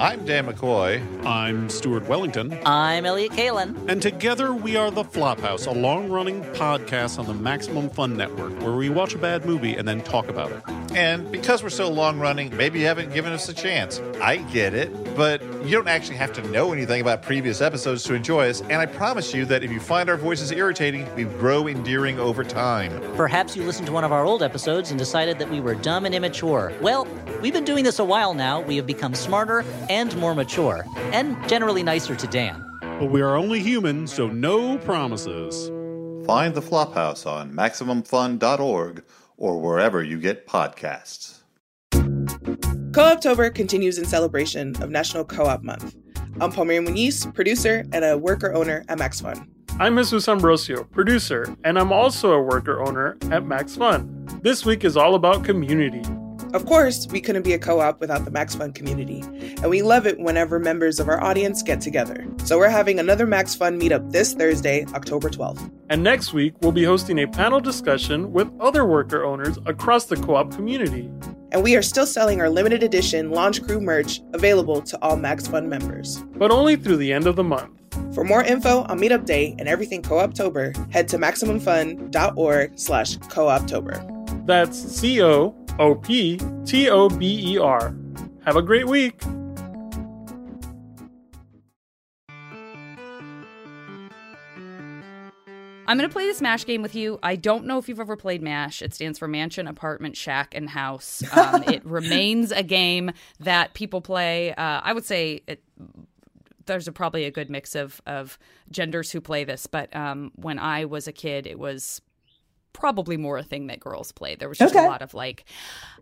I'm Dan McCoy. I'm Stuart Wellington. I'm Elliott Kalan. And together we are The Flophouse, a long running podcast on the Maximum Fun Network where we watch a bad movie and then talk about it. And because we're so long running, maybe you haven't given us a chance. I get it, but you don't actually have to know anything about previous episodes to enjoy us. And I promise you that if you find our voices irritating, we grow endearing over time. Perhaps you listened to one of our old episodes and decided that we were dumb and immature. Well, we've been doing this a while now. We have become smarter and more mature, and generally nicer to Dan. But we are only human, so no promises. Find the Flophouse on MaximumFun.org or wherever you get podcasts. Co-Optober continues in celebration of National Co-op Month. I'm Palmira Muñiz, producer and a worker owner at Max Fun. I'm Jesus Ambrosio, producer, and I'm also a worker owner at Max Fun. This week is all about community. Of course, we couldn't be a co op without the Max Fun community, and we love it whenever members of our audience get together. So we're having another Max Fun meetup this Thursday, October 12th. And next week, we'll be hosting a panel discussion with other worker owners across the co op community. And we are still selling our limited edition Launch Crew merch available to all Max Fun members. But only through the end of the month. For more info on Meetup Day and everything Co-Optober, head to MaximumFun.org slash Co-Optober. That's C-O O P T O B E R. Have a great week. I'm going to play this MASH game with you. I don't know if you've ever played MASH. It stands for Mansion, Apartment, Shack, and House. Um, [laughs] it remains a game that people play. Uh, I would say it, there's a, probably a good mix of, of genders who play this, but um, when I was a kid, it was probably more a thing that girls play. There was just okay. a lot of like,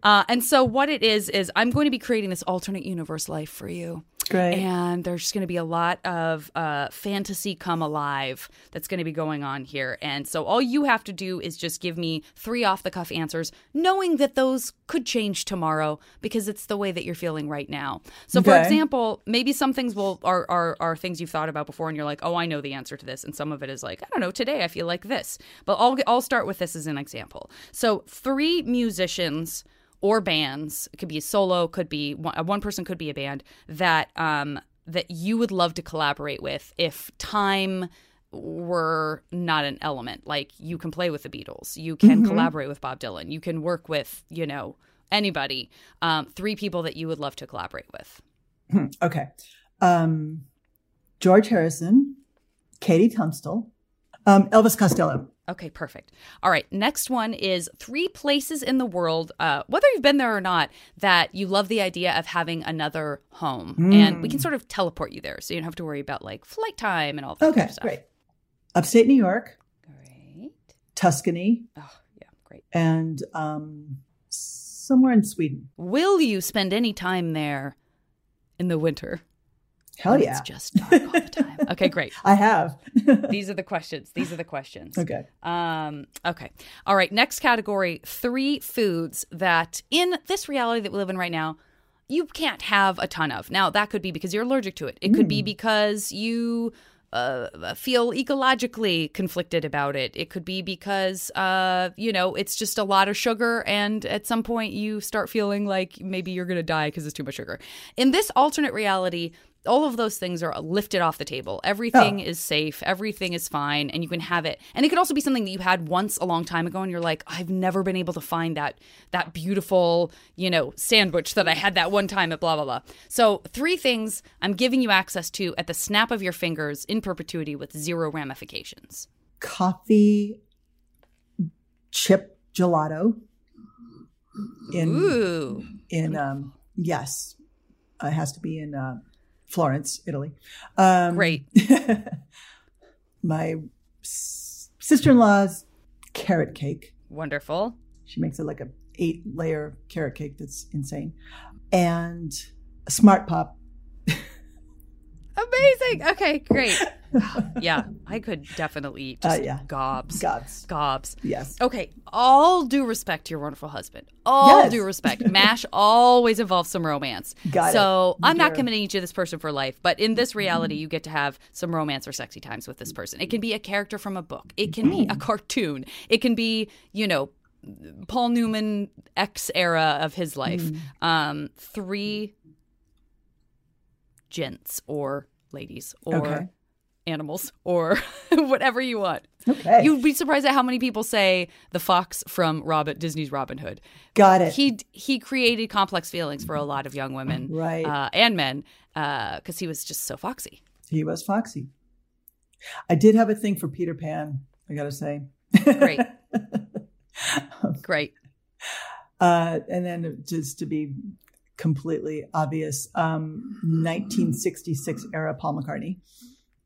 uh, and so what it is is I'm going to be creating this alternate universe life for you. Great. And there's going to be a lot of uh, fantasy come alive that's going to be going on here. And so all you have to do is just give me three off the cuff answers, knowing that those could change tomorrow because it's the way that you're feeling right now. So, okay. for example, maybe some things will are, are are things you've thought about before, and you're like, oh, I know the answer to this, and some of it is like, I don't know, today I feel like this. But I'll I'll start with this as an example. So, three musicians or bands it could be a solo could be one, one person could be a band that um that you would love to collaborate with if time were not an element. Like you can play with the beatles you can mm-hmm. collaborate with bob dylan you can work with you know anybody um, three people that you would love to collaborate with. Hmm, okay. Um, george harrison KT Tunstall Um, Elvis Costello. Okay, perfect. All right, next one is three places in the world, uh, whether you've been there or not, that you love the idea of having another home, mm. and we can sort of teleport you there, so you don't have to worry about like flight time and all that. Okay, stuff. great. Upstate New York. Great. Tuscany. Oh yeah, great. And um, somewhere in Sweden. Will you spend any time there in the winter? Hell yeah. It's just dark all the time. Okay, great. [laughs] I have. [laughs] These are the questions. These are the questions. Okay. Um, okay. All right. Next category three foods that in this reality that we live in right now, you can't have a ton of. Now, that could be because you're allergic to it. It mm. could be hmm. because you uh, feel ecologically conflicted about it. It could be because, uh, you know, it's just a lot of sugar, and at some point you start feeling like maybe you're going to die because it's too much sugar. In this alternate reality, all of those things are lifted off the table. Everything oh. is safe, everything is fine, and you can have it. And it could also be something that you had once a long time ago, and you're like, I've never been able to find that that beautiful, you know, sandwich that I had that one time at blah blah blah. So three things I'm giving you access to at the snap of your fingers in perpetuity with zero ramifications. Coffee, chip gelato. In Ooh. in um yes, it has to be in. Uh, Florence, Italy. Um, Great. [laughs] my s- sister-in-law's carrot cake. Wonderful. She makes it like a eight layer carrot cake that's insane, and a smart pop. Amazing. Okay, great. [laughs] yeah, I could definitely eat just uh, yeah. gobs. Gobs. Gobs. Yes. Okay, all due respect to your wonderful husband. All yes. due respect. MASH [laughs] always involves some romance. Got so it. I'm not committing you to this person for life, but in this reality, you get to have some romance or sexy times with this person. It can be a character from a book, it can be a mm. cartoon, it can be, you know, Paul Newman X era of his life. Mm. Um, three gents or ladies or okay animals or [laughs] whatever you want. Okay. You'd be surprised at how many people say the fox from Robin Disney's Robin Hood. Got it. He he created complex feelings for a lot of young women, right, uh, and men, because uh, he was just so foxy. He was foxy. I did have a thing for Peter Pan. I got to say. Great. [laughs] Great. Uh, and then just to be completely obvious, um, 1966 era Paul McCartney.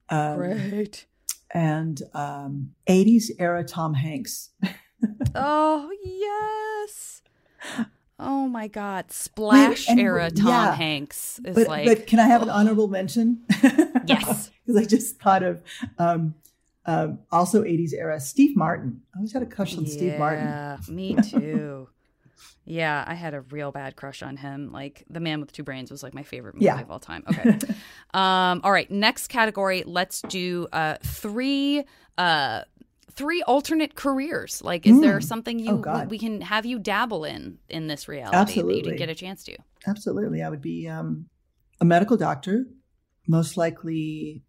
Um, Great. And um, 80s era Tom Hanks. [laughs] oh, yes. Oh my God. Splash Wait, era Tom yeah. Hanks is but, like. But can I have an honorable mention? [laughs] yes. Because I just thought of um, um, also 80s era Steve Martin. I always had a crush on yeah, Steve Martin. Yeah, me too. Yeah, I had a real bad crush on him. Like The Man with Two Brains was like my favorite movie yeah. of all time. Okay. [laughs] um, all right, next category. Let's do uh, three uh, three alternate careers. Like, is mm. there something you oh, we can have you dabble in in this reality Absolutely. that you didn't get a chance to? Absolutely, I would be um, a medical doctor, most likely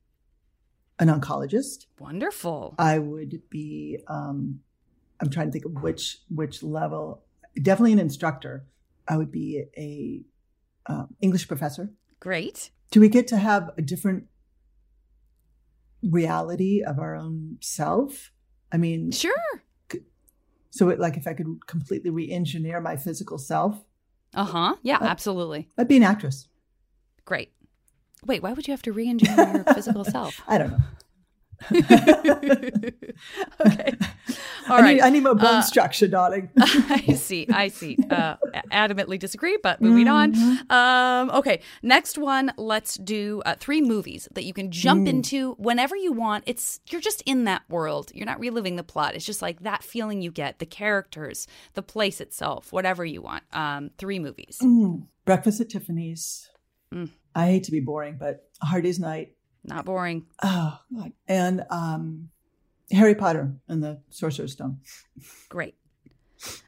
an oncologist. Wonderful. I would be. Um, I'm trying to think of which which level definitely an instructor. I would be a uh, English professor. Great. Do we get to have a different reality of our own self? I mean, sure. So, it, like, if I could completely re-engineer my physical self. Uh huh. Yeah, uh, absolutely. I'd be an actress. Great. Wait, why would you have to re-engineer your physical [laughs] self? I don't know. [laughs] okay. All I right. Need, I need more bone uh, structure, darling. [laughs] I see. I see. Uh, adamantly disagree, but moving mm-hmm. on. Um, okay. Next one. Let's do uh, three movies that you can jump mm. into whenever you want. It's you're just in that world. You're not reliving the plot. It's just like that feeling you get, the characters, the place itself, whatever you want. Um, three movies. Mm. Breakfast at Tiffany's. Mm. I hate to be boring, but Hard Day's Night not boring. Oh, God. And um, Harry Potter and the Sorcerer's Stone. Great.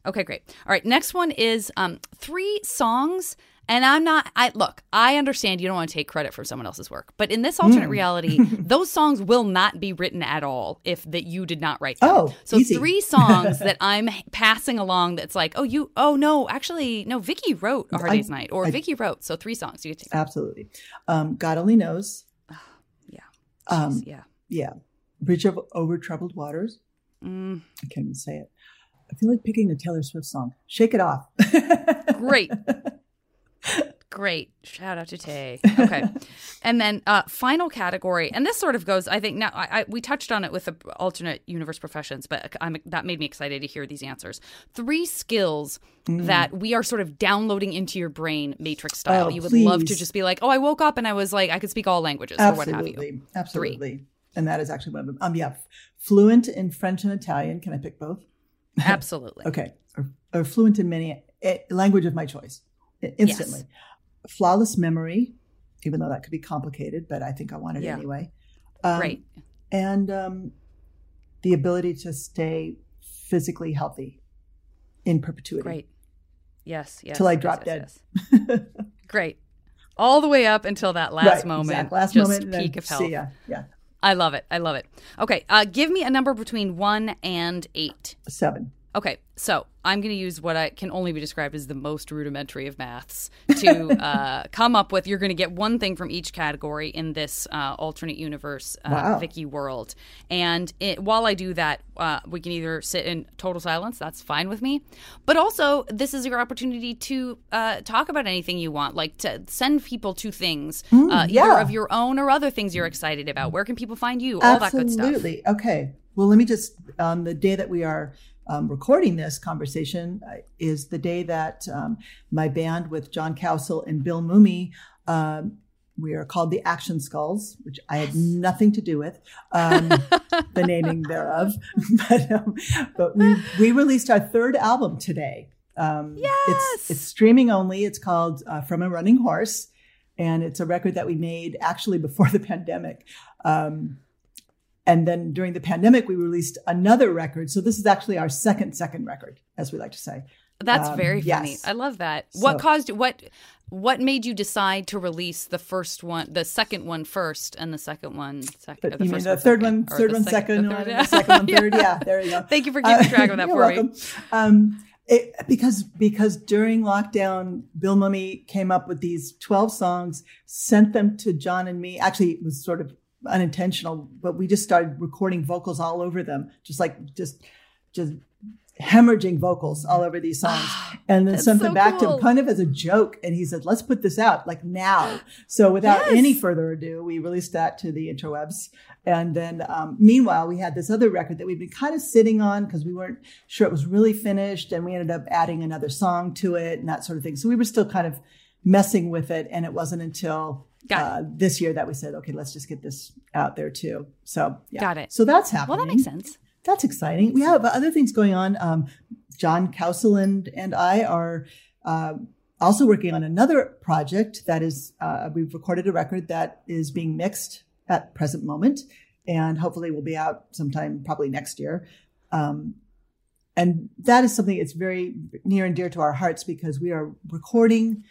Okay, great. All right, next one is um, three songs. And I'm not, I look, I understand you don't want to take credit for someone else's work, but in this alternate mm. reality, [laughs] those songs will not be written at all if that you did not write them. Oh, so easy. three songs [laughs] that I'm passing along that's like, oh, you, oh no, actually, no, Vicki wrote A Hard Day's Night, or I, Vicki wrote. So three songs. You get to absolutely. Um, God only knows. [sighs] Yeah. Um, yeah. Yeah. Bridge of Over Troubled Waters. Mm. I can't even say it. I feel like picking a Taylor Swift song. Shake it off. [laughs] Great. Great. Shout out to Tay. Okay. [laughs] and then uh, final category, and this sort of goes, I think, now I, I, we touched on it with the alternate universe professions, but I'm, that made me excited to hear these answers. Three skills mm. that we are sort of downloading into your brain matrix style. Oh, you would please. love to just be like, oh, I woke up and I was like, I could speak all languages Absolutely. or what have you. Absolutely. Three. And that is actually one of them. Um, yeah, fluent in French and Italian. Can I pick both? [laughs] Absolutely. okay. Or, or, fluent in many eh, language of my choice instantly. Yes flawless memory, even though that could be complicated, but I think I want it yeah. anyway. Um, right. And um, the ability to stay physically healthy in perpetuity. Great. Yes. Yes. Till I yes, drop yes, dead. Yes. Great. All the way up until that last right, moment. Exactly. Last moment. Peak of health. Yeah. I love it. I love it. Okay. Uh, give me a number between one and eight. Seven. Okay, so I'm going to use what I can only be described as the most rudimentary of maths to [laughs] uh, come up with. You're going to get one thing from each category in this uh, alternate universe uh, wow. Vicki world. And it, while I do that, uh, we can either sit in total silence. That's fine with me. But also, this is your opportunity to uh, talk about anything you want, like to send people to things, mm, uh, yeah. either of your own or other things you're excited about. Where can people find you? All Absolutely. that good stuff. Absolutely. Okay. Well, let me just on the day that we are um, recording this conversation uh, is the day that um, my band with John Cowsill and Bill Mumy, um, we are called the Action Skulls, which I had nothing to do with um, [laughs] the naming thereof. [laughs] but, um, but we, we released our third album today. Um, yes. It's, it's streaming only. It's called uh, From a Running Horse. And it's a record that we made actually before the [laughs] pandemic. Um, and then during the pandemic, we released another record. So this is actually our second, second record, as we like to say. That's um, very funny. Yes. I love that. So, what caused what what made you decide to release the first one, the second one first, and the second one second? The, you mean the third one, third one, second, second one, the second one, [laughs] third? yeah. yeah, there you go. Thank you for keeping uh, track of that for welcome. me. Um, it, because because during lockdown, Bill Mumy came up with these twelve songs, sent them to John and me. Actually, it was sort of unintentional, but we just started recording vocals all over them, just like just just hemorrhaging vocals all over these songs [gasps] and then sent so them back cool. to him kind of as a joke and he said let's put this out like now so without yes. any further ado we released that to the interwebs and then um, meanwhile we had this other record that we'd been kind of sitting on because we weren't sure it was really finished and we ended up adding another song to it and that sort of thing so we were still kind of messing with it and it wasn't until uh, this year that we said, okay, let's just get this out there too. So, yeah. Got it. So that's happening. Well, that makes sense. That's exciting. We have other things going on. Um, John Cowsill and I are uh, also working on another project that is, uh, we've recorded a record that is being mixed at present moment and hopefully will be out sometime probably next year. Um, and that is something that's very near and dear to our hearts because we are recording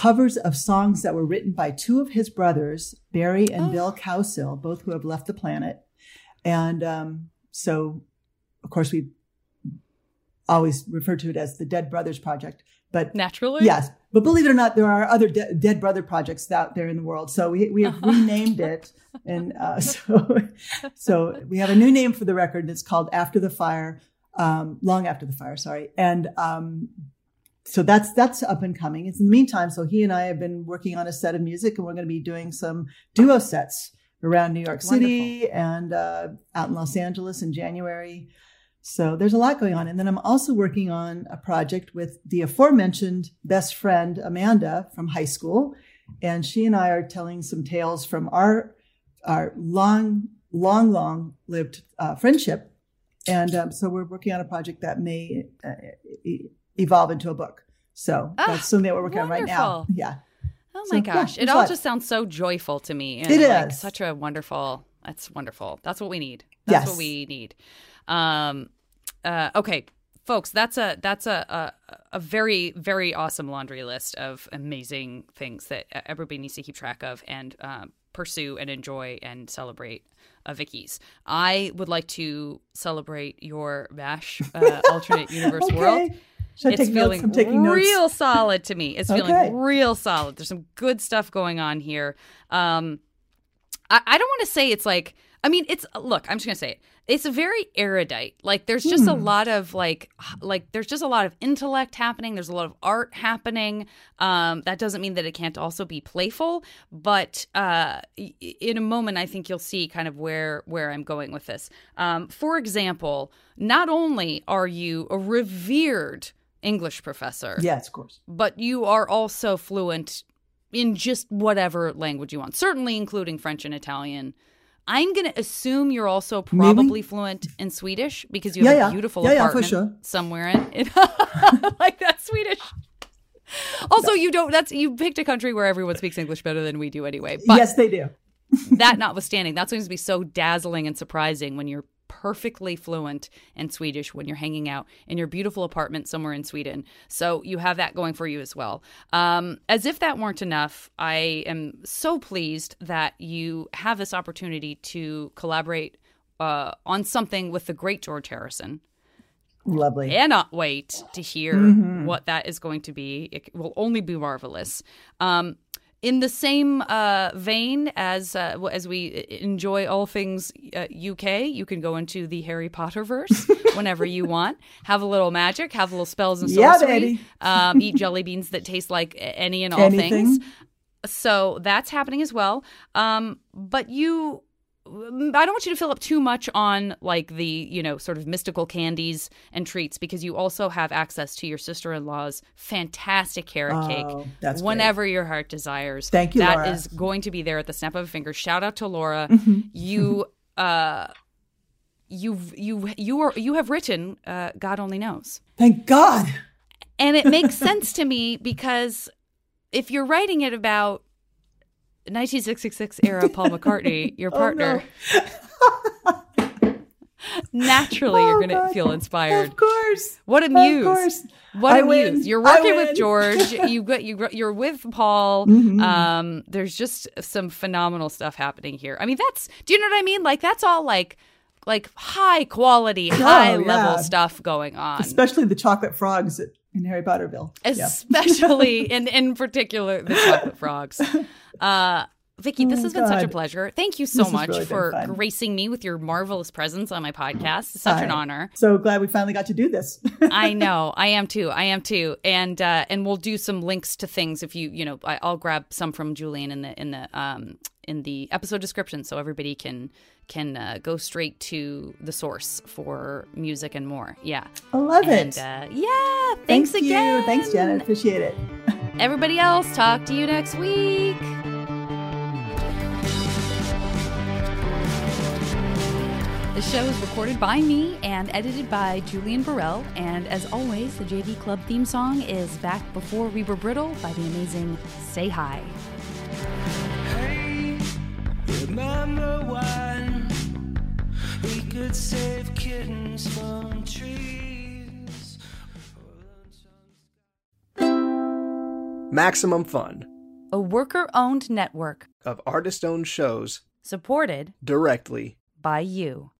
covers of songs that were written by two of his brothers, Barry and oh. Bill Cowsill, both who have left the planet. And um, so, of course, we always refer to it as the Dead Brothers Project. But naturally, yes. But believe it or not, there are other de- Dead Brother projects out there in the world. So we we have uh-huh. renamed it, and uh, [laughs] so so we have a new name for the record. And it's called After the Fire, um, Long After the Fire. Sorry, and um, so that's that's up and coming. It's in the meantime, so he and I have been working on a set of music, and we're going to be doing some duo sets around New York City Wonderful. and uh, out in Los Angeles in January. So there's a lot going on, and then I'm also working on a project with the aforementioned best friend Amanda from high school, and she and I are telling some tales from our our long, long, long lived uh, friendship, and um, so we're working on a project that may. Uh, evolve into a book. So oh, that's something that we're working wonderful. on right now. Yeah. Oh my so, gosh. Yeah, it all just sounds so joyful to me. And it like is. Such a wonderful, that's wonderful. That's what we need. That's yes. what we need. Um, uh, okay, folks, that's a, that's a, a, a very, very awesome laundry list of amazing things that everybody needs to keep track of and um, pursue and enjoy and celebrate uh, Vicki's. I would like to celebrate your MASH uh, alternate universe [laughs] okay. world should I it's feeling notes? Real notes. solid to me. It's okay. feeling real solid. There's some good stuff going on here. Um, I, I don't want to say it's like I mean, it's look. I'm just gonna say it. It's very erudite. Like there's just hmm. a lot of like like there's just a lot of intellect happening. There's a lot of art happening. Um, that doesn't mean that it can't also be playful. But uh, in a moment, I think you'll see kind of where where I'm going with this. Um, for example, not only are you a revered English professor, yes, of course, but you are also fluent in just whatever language you want, certainly including French and Italian. I'm going to assume you're also probably Maybe. fluent in Swedish because you have yeah, a beautiful yeah. apartment yeah, sure. somewhere in, in [laughs] like that Swedish. Also, you don't. That's you picked a country where everyone speaks English better than we do anyway. But yes, they do. [laughs] that notwithstanding, that's going to be so dazzling and surprising when you're perfectly fluent in Swedish when you're hanging out in your beautiful apartment somewhere in Sweden. So you have that going for you as well. Um, as if that weren't enough, I am so pleased that you have this opportunity to collaborate uh, on something with the great George Harrison. Lovely. Cannot wait to hear mm-hmm. what that is going to be. It will only be marvelous. Um, in the same uh, vein as uh, as we enjoy all things uh, UK, you can go into the Harry Potter verse [laughs] whenever you want. Have a little magic, have a little spells and sorcery. Yeah, um, eat jelly beans that taste like any and all Anything. things. So that's happening as well. Um, but you I don't want you to fill up too much on like the, you know, sort of mystical candies and treats because you also have access to your sister-in-law's fantastic carrot oh, cake that's whenever great. your heart desires. Thank you. That Laura. is going to be there at the snap of a finger. Shout out to Laura. Mm-hmm. You uh you've you you are you have written uh God only knows. Thank God. And it makes sense to me because if you're writing it about 1966 era Paul McCartney, [laughs] your partner. Oh, no. Naturally, oh, you're going to feel inspired. Of course. What a muse. Of course. What a muse. You're working with George. [laughs] you got you you're with Paul. Mm-hmm. Um, there's just some phenomenal stuff happening here. I mean, that's do you know what I mean? Like that's all like like high quality, oh, high yeah. level stuff going on. Especially the chocolate frogs in Harry Potterville. Especially in in particular the chocolate frogs. [laughs] Uh, Vicki, this oh, has been such a pleasure. Thank you so much really for gracing me with your marvelous presence on my podcast. It's such Hi. an honor. So glad we finally got to do this. [laughs] I know. I am too. I am too. And uh, and we'll do some links to things if you you know I, will grab some from Julian in the in the um in the episode description so everybody can can uh, go straight to the source for music and more. Yeah. I love and, it. Uh, yeah. Thanks Thank again. You. Thanks, Janet. Appreciate it. [laughs] Everybody else, talk to you next week. The show is recorded by me and edited by Julian Burrell. And as always, the JV Club theme song is Back Before We Were Brittle by the amazing Say Hi. Hey, remember when we could save kittens from trees? Maximum Fun, a worker owned network of artist owned shows supported directly by you.